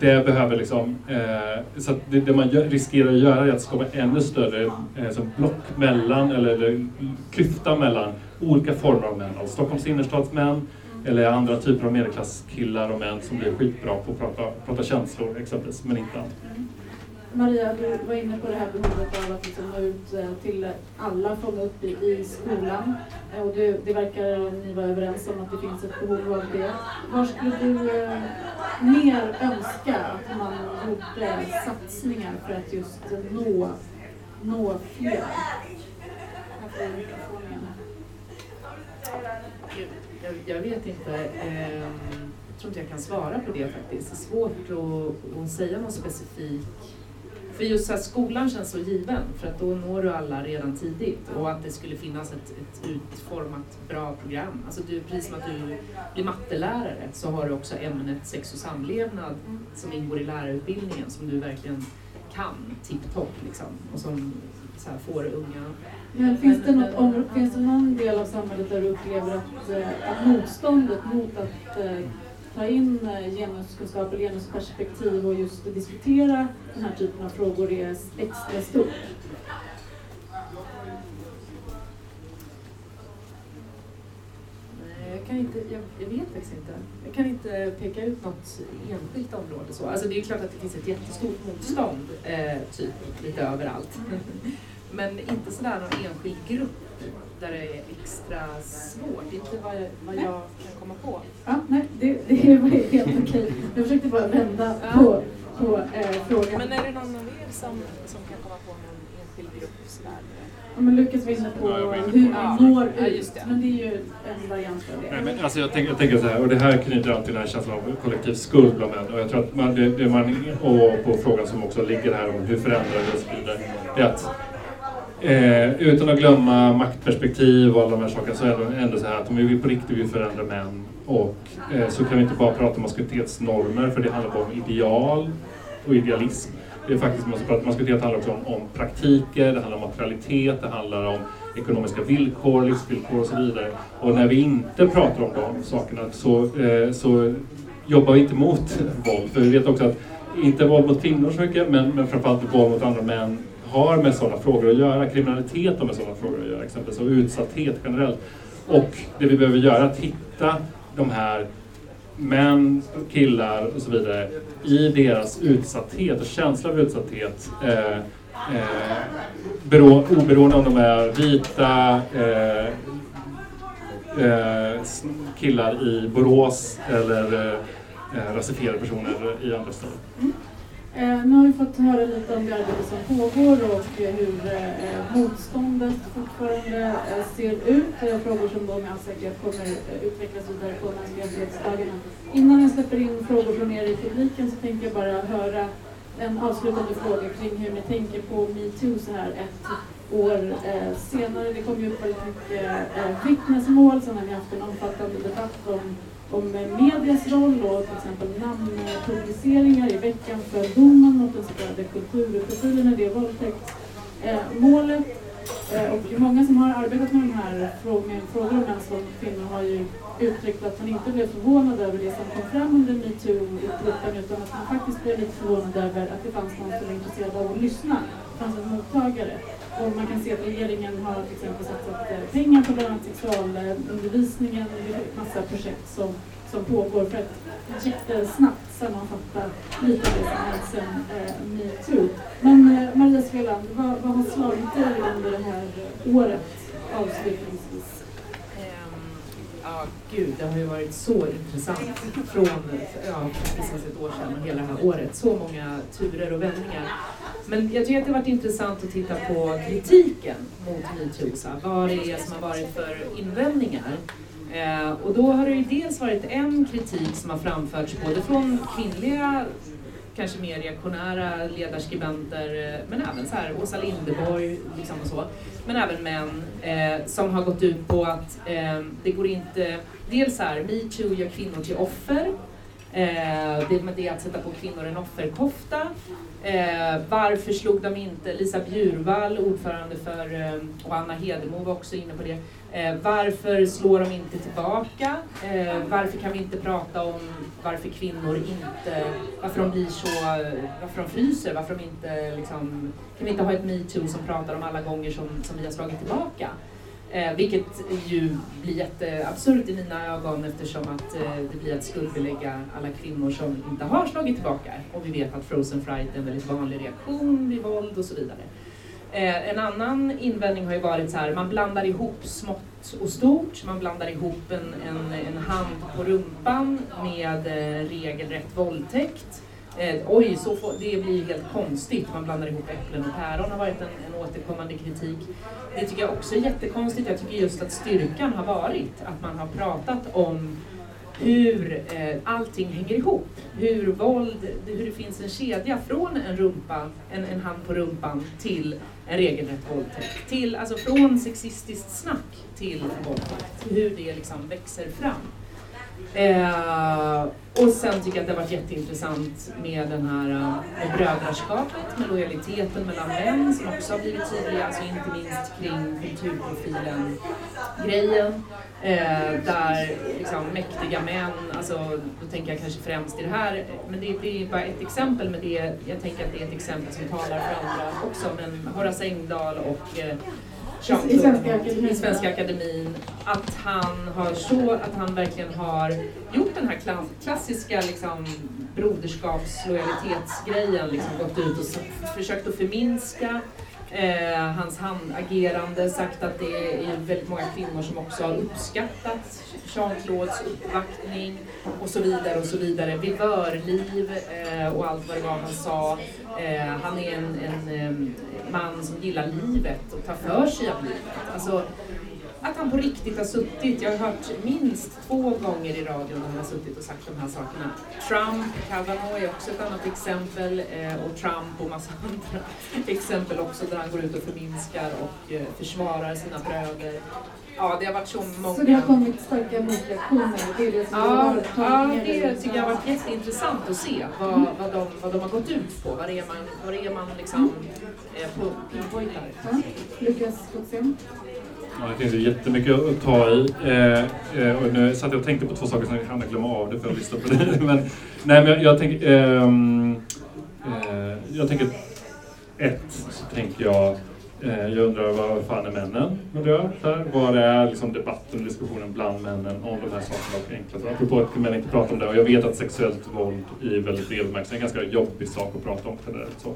det behöver liksom, eh, så det, det, man gör, riskerar att göra är att skapa ännu större eh, som block mellan, eller, eller klyfta mellan olika former av män. Alltså Stockholms innerstadsmän, eller andra typer av medelklasskillar och män som blir skitbra på att prata, prata känslor exempelvis, men inte annat. Mm. Maria, du var inne på det här behovet av att liksom nå ut eh, till alla, fånga upp i, i skolan. Eh, och det, det, verkar ni vara överens om att det finns ett behov av det. Var skulle du eh, mer önska att man gjorde satsningar för att just nå, nå fler? Jag, jag vet inte. Eh, jag tror inte jag kan svara på det faktiskt. Det är svårt att, att säga något specifikt. För just att skolan känns så given, för att då når du alla redan tidigt. Och att det skulle finnas ett, ett utformat bra program. Alltså du, precis som att du blir mattelärare så har du också ämnet sex och samlevnad som ingår i lärarutbildningen som du verkligen kan tipptopp liksom. Och som så här, får unga men finns det, något om, finns det någon del av samhället där du upplever att, eh, att motståndet mot att eh, ta in eh, genuskunskap eller genusperspektiv och just diskutera den här typen av frågor är extra stort? Jag, kan inte, jag, jag, vet faktiskt inte. Jag kan inte peka ut något enskilt område. Så. Alltså det är klart att det finns ett jättestort motstånd, eh, typ lite överallt. Men inte sådär någon enskild grupp där det är extra svårt. Inte vad vad jag kan komma på. Ja, nej, det, det var helt okej. Jag försökte bara vända ja. på, på eh, frågan. Men är det någon av er som, som kan komma på någon enskild grupp sådär? Ja, men Lukas var inne på hur man når ut, ja, men det är ju en variant av det. Nej, men alltså jag, tänker, jag tänker så här, och det här knyter an till den här känslan av kollektiv skuld bland män. Och jag tror att man, det, det man, och på frågan som också ligger här om hur förändrar det och så vidare, det är att Eh, utan att glömma maktperspektiv och alla de här sakerna så är det ändå så här att om vi på riktigt vill förändra män och eh, så kan vi inte bara prata om maskulinitetsnormer för det handlar bara om ideal och idealism. Det är faktiskt, man ska prata, maskulinitet handlar också om, om praktiker, det handlar om materialitet, det handlar om ekonomiska villkor, livsvillkor och så vidare. Och när vi inte pratar om de sakerna så, eh, så jobbar vi inte mot våld. För vi vet också att, inte våld mot kvinnor så mycket, men, men framförallt våld mot andra män har med sådana frågor att göra. Kriminalitet har med sådana frågor att göra, exempelvis, och utsatthet generellt. Och det vi behöver göra är att hitta de här män, killar och så vidare i deras utsatthet och känsla av utsatthet. Eh, eh, oberoende om de är vita, eh, eh, killar i Borås eller eh, eh, rasifierade personer i andra städer. Mm. Eh, nu har vi fått höra lite om det arbete som pågår och eh, hur eh, motståndet fortfarande eh, ser ut. Frågor som då med all säkerhet kommer eh, utvecklas vidare på mänskliga Innan jag släpper in frågor från er i publiken så tänkte jag bara höra en avslutande fråga kring hur ni tänker på metoo så här ett år eh, senare. Det kom ju upp väldigt mycket eh, vittnesmål, sen har vi haft en omfattande debatt om om eh, medias roll och till exempel namnpubliceringar i veckan för domen mot den så kallade kulturprofilen i det våldtäktsmålet. Eh, eh, och många som har arbetat med de här frågorna, frågor om mäns våld mot kvinnor har ju uttryckt att man inte blev förvånad över det som kom fram under metoo-uppropen utan att man faktiskt blev lite förvånad över att det fanns någon som var intresserad av att lyssna. Det fanns en mottagare. Och man kan se att regeringen har till exempel satsat eh, pengar på bland annat sexualundervisningen, massa projekt som, som pågår för att jättesnabbt sammanfatta lite av det som hänt sedan eh, metoo. Men eh, Maria Sveland, vad, vad har slagit dig under det här året avslutningsvis? Ehm, ja, gud, det har ju varit så intressant från ja, precis ett år sedan och hela det här året. Så många turer och vändningar. Men jag tycker att det har varit intressant att titta på kritiken mot metoo. Vad det är som har varit för invändningar. Eh, och då har det ju dels varit en kritik som har framförts både från kvinnliga kanske mer reaktionära ledarskribenter, eh, men även så här Åsa Linderborg liksom och så. Men även män eh, som har gått ut på att eh, det går inte, dels så här, metoo gör kvinnor till offer. Eh, det med det att sätta på kvinnor en offerkofta. Eh, varför slog de inte, Lisa Bjurvall, ordförande för, eh, och Anna Hedemo var också inne på det, Eh, varför slår de inte tillbaka? Eh, varför kan vi inte prata om varför kvinnor inte, varför de blir så, varför de fryser, varför de inte liksom, kan vi inte ha ett metoo som pratar om alla gånger som, som vi har slagit tillbaka? Eh, vilket ju blir jätteabsurt i mina ögon eftersom att eh, det blir att skuldbelägga alla kvinnor som inte har slagit tillbaka. Och vi vet att frozen fright är en väldigt vanlig reaktion vid våld och så vidare. Eh, en annan invändning har ju varit så här, man blandar ihop smått och stort. Man blandar ihop en, en, en hand på rumpan med eh, regelrätt våldtäkt. Eh, oj, så får, det blir helt konstigt. Man blandar ihop äpplen och päron har varit en, en återkommande kritik. Det tycker jag också är jättekonstigt. Jag tycker just att styrkan har varit att man har pratat om hur eh, allting hänger ihop. Hur våld, hur det finns en kedja från en rumpa, en, en hand på rumpan till en regelrätt våldtäkt. Till, alltså från sexistiskt snack till våldtäkt. Hur det liksom växer fram. Eh, och sen tycker jag att det har varit jätteintressant med den här eh, med brödraskapet, med lojaliteten mellan män som också har blivit tydliga, alltså inte minst kring kulturprofilen-grejen. Eh, där liksom mäktiga män, alltså, då tänker jag kanske främst i det här, men det, det, är bara ett exempel, men det, jag tänker att det är ett exempel som talar för andra också, men Horace Engdahl och eh, i Svenska Akademin. I Svenska Akademin. Att han, har så, att han verkligen har gjort den här klassiska liksom, broderskapslojalitetsgrejen, liksom, gått ut och försökt att förminska eh, hans handagerande, sagt att det är väldigt många kvinnor som också har uppskattat Jean-Claudes uppvaktning och så vidare och så vidare. Vivörliv eh, och allt vad det var han sa. Eh, han är en, en, en man som gillar livet och tar för sig av livet. Alltså, att han på riktigt har suttit, jag har hört minst två gånger i radion när han har suttit och sagt de här sakerna. Trump, Kavanaugh är också ett annat exempel eh, och Trump och massa andra exempel också där han går ut och förminskar och eh, försvarar sina bröder. Ja, det har varit så många... Så det har kommit starka motreaktioner? Det är det som Ja, har varit ja, det tycker jag har varit jätteintressant att se vad, vad, de, vad de har gått ut på. Vad det är man, vad det är man liksom eh, på pinpointar. Ja. Lukas Gotzén? Ja, det finns ju jättemycket att ta i. Eh, eh, och nu satt jag och tänkte på två saker som jag hann glömma av det för att lyssna på det. Men, nej, men jag, jag tänker... Ehm, eh, jag tänker... Ett, så tänker jag... Eh, jag undrar vad fan är männen? Undrar här, vad är liksom debatten och diskussionen bland männen om de här sakerna och enkla saker? Apropå att män inte pratar om det. Och jag vet att sexuellt våld i väldigt bred bemärkelse är en ganska jobbig sak att prata om generellt. Så.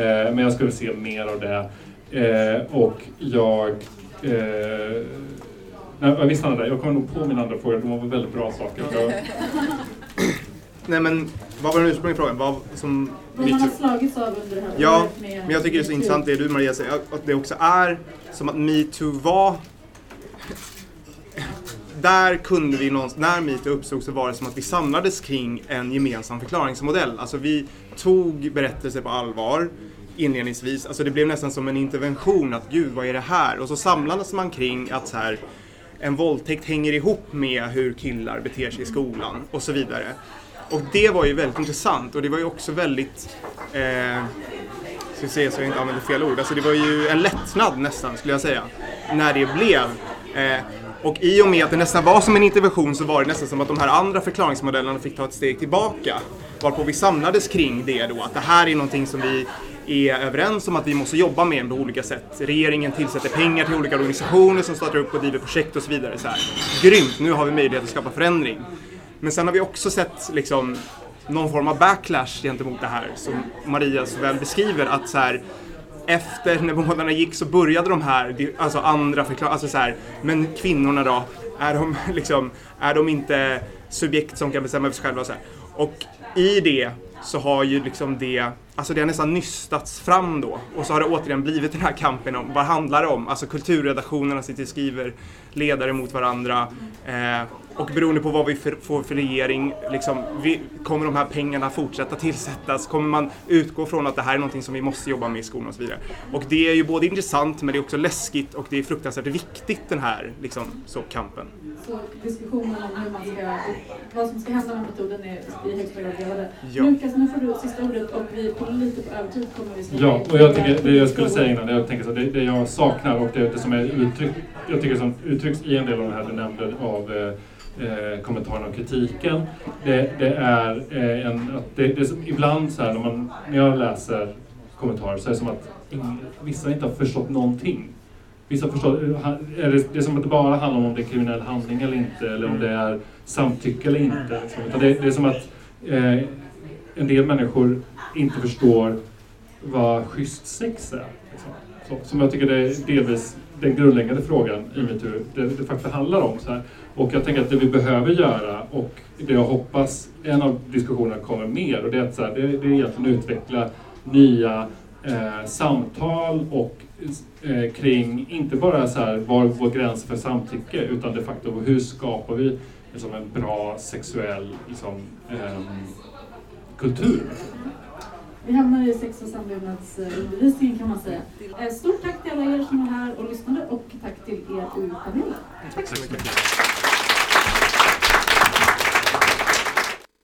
Eh, men jag skulle se mer av det. Eh, och jag... Eh, nej, jag visste det. Jag kommer nog på min andra fråga. De var väldigt bra saker. Jag, Nej men, vad var den ursprungliga frågan? Vad som Vad man har slagits av under det här Ja, med men jag tycker det är så intressant det du Maria säger, att det också är som att metoo var där kunde vi någonstans, när metoo uppstod så var det som att vi samlades kring en gemensam förklaringsmodell. Alltså vi tog berättelser på allvar inledningsvis. Alltså det blev nästan som en intervention att gud vad är det här? Och så samlades man kring att så här, en våldtäkt hänger ihop med hur killar beter sig i skolan och så vidare. Och det var ju väldigt intressant och det var ju också väldigt eh, ska vi se så jag inte använder fel ord. Alltså det var ju en lättnad nästan skulle jag säga. När det blev. Eh, och i och med att det nästan var som en intervention så var det nästan som att de här andra förklaringsmodellerna fick ta ett steg tillbaka. Varpå vi samlades kring det då, att det här är någonting som vi är överens om att vi måste jobba med på olika sätt. Regeringen tillsätter pengar till olika organisationer som startar upp och driver projekt och så vidare. Så här. Grymt, nu har vi möjlighet att skapa förändring. Men sen har vi också sett liksom, någon form av backlash gentemot det här som Maria så väl beskriver att så här, efter när månaderna gick så började de här, alltså andra förklaringar, alltså så här, men kvinnorna då, är de liksom, är de inte subjekt som kan bestämma över sig själva och så här. Och i det så har ju liksom det, alltså det har nästan nystats fram då. Och så har det återigen blivit den här kampen om, vad handlar det om? Alltså kulturredaktionerna sitter och skriver ledare mot varandra. Eh, och beroende på vad vi för, får för regering, liksom, vi, kommer de här pengarna fortsätta tillsättas? Kommer man utgå från att det här är någonting som vi måste jobba med i skolan och så vidare? Och det är ju både intressant men det är också läskigt och det är fruktansvärt viktigt den här liksom, så, kampen. Så diskussionen om hur man ska, vad som ska hända med metoden är i högsta grad delade. Ja. Lukas, nu får du sista ordet och vi på lite på övertid kommer vi Ja, och jag tycker, det jag skulle säga innan, jag tänker så, det, det jag saknar och det, det som är uttryck, jag tycker som uttrycks i en del av det här du nämnde av eh, eh, kommentarerna och kritiken, det, det är eh, en, att det, det är som, ibland så här när, man, när jag läser kommentarer så är det som att vissa inte har förstått någonting. Vissa förstår, är det, det är som att det bara handlar om om det är kriminell handling eller inte, eller om det är samtycke eller inte. Liksom. Utan det, det är som att eh, en del människor inte förstår vad schysst sex är. Liksom. Så, som jag tycker det är delvis den grundläggande frågan i metoo, det, det faktiskt handlar om. Så här. Och jag tänker att det vi behöver göra och det jag hoppas en av diskussionerna kommer mer och det är att så här, det, det är egentligen utveckla nya eh, samtal och eh, kring inte bara så här, var går gränsen för samtycke utan de facto hur skapar vi liksom, en bra sexuell liksom, ehm, kultur. Vi hamnar i sex och samlevnadsundervisningen kan man säga. Eh, Stort tack till alla er som är här och lyssnade och tack till er i panelen. Tack så mycket.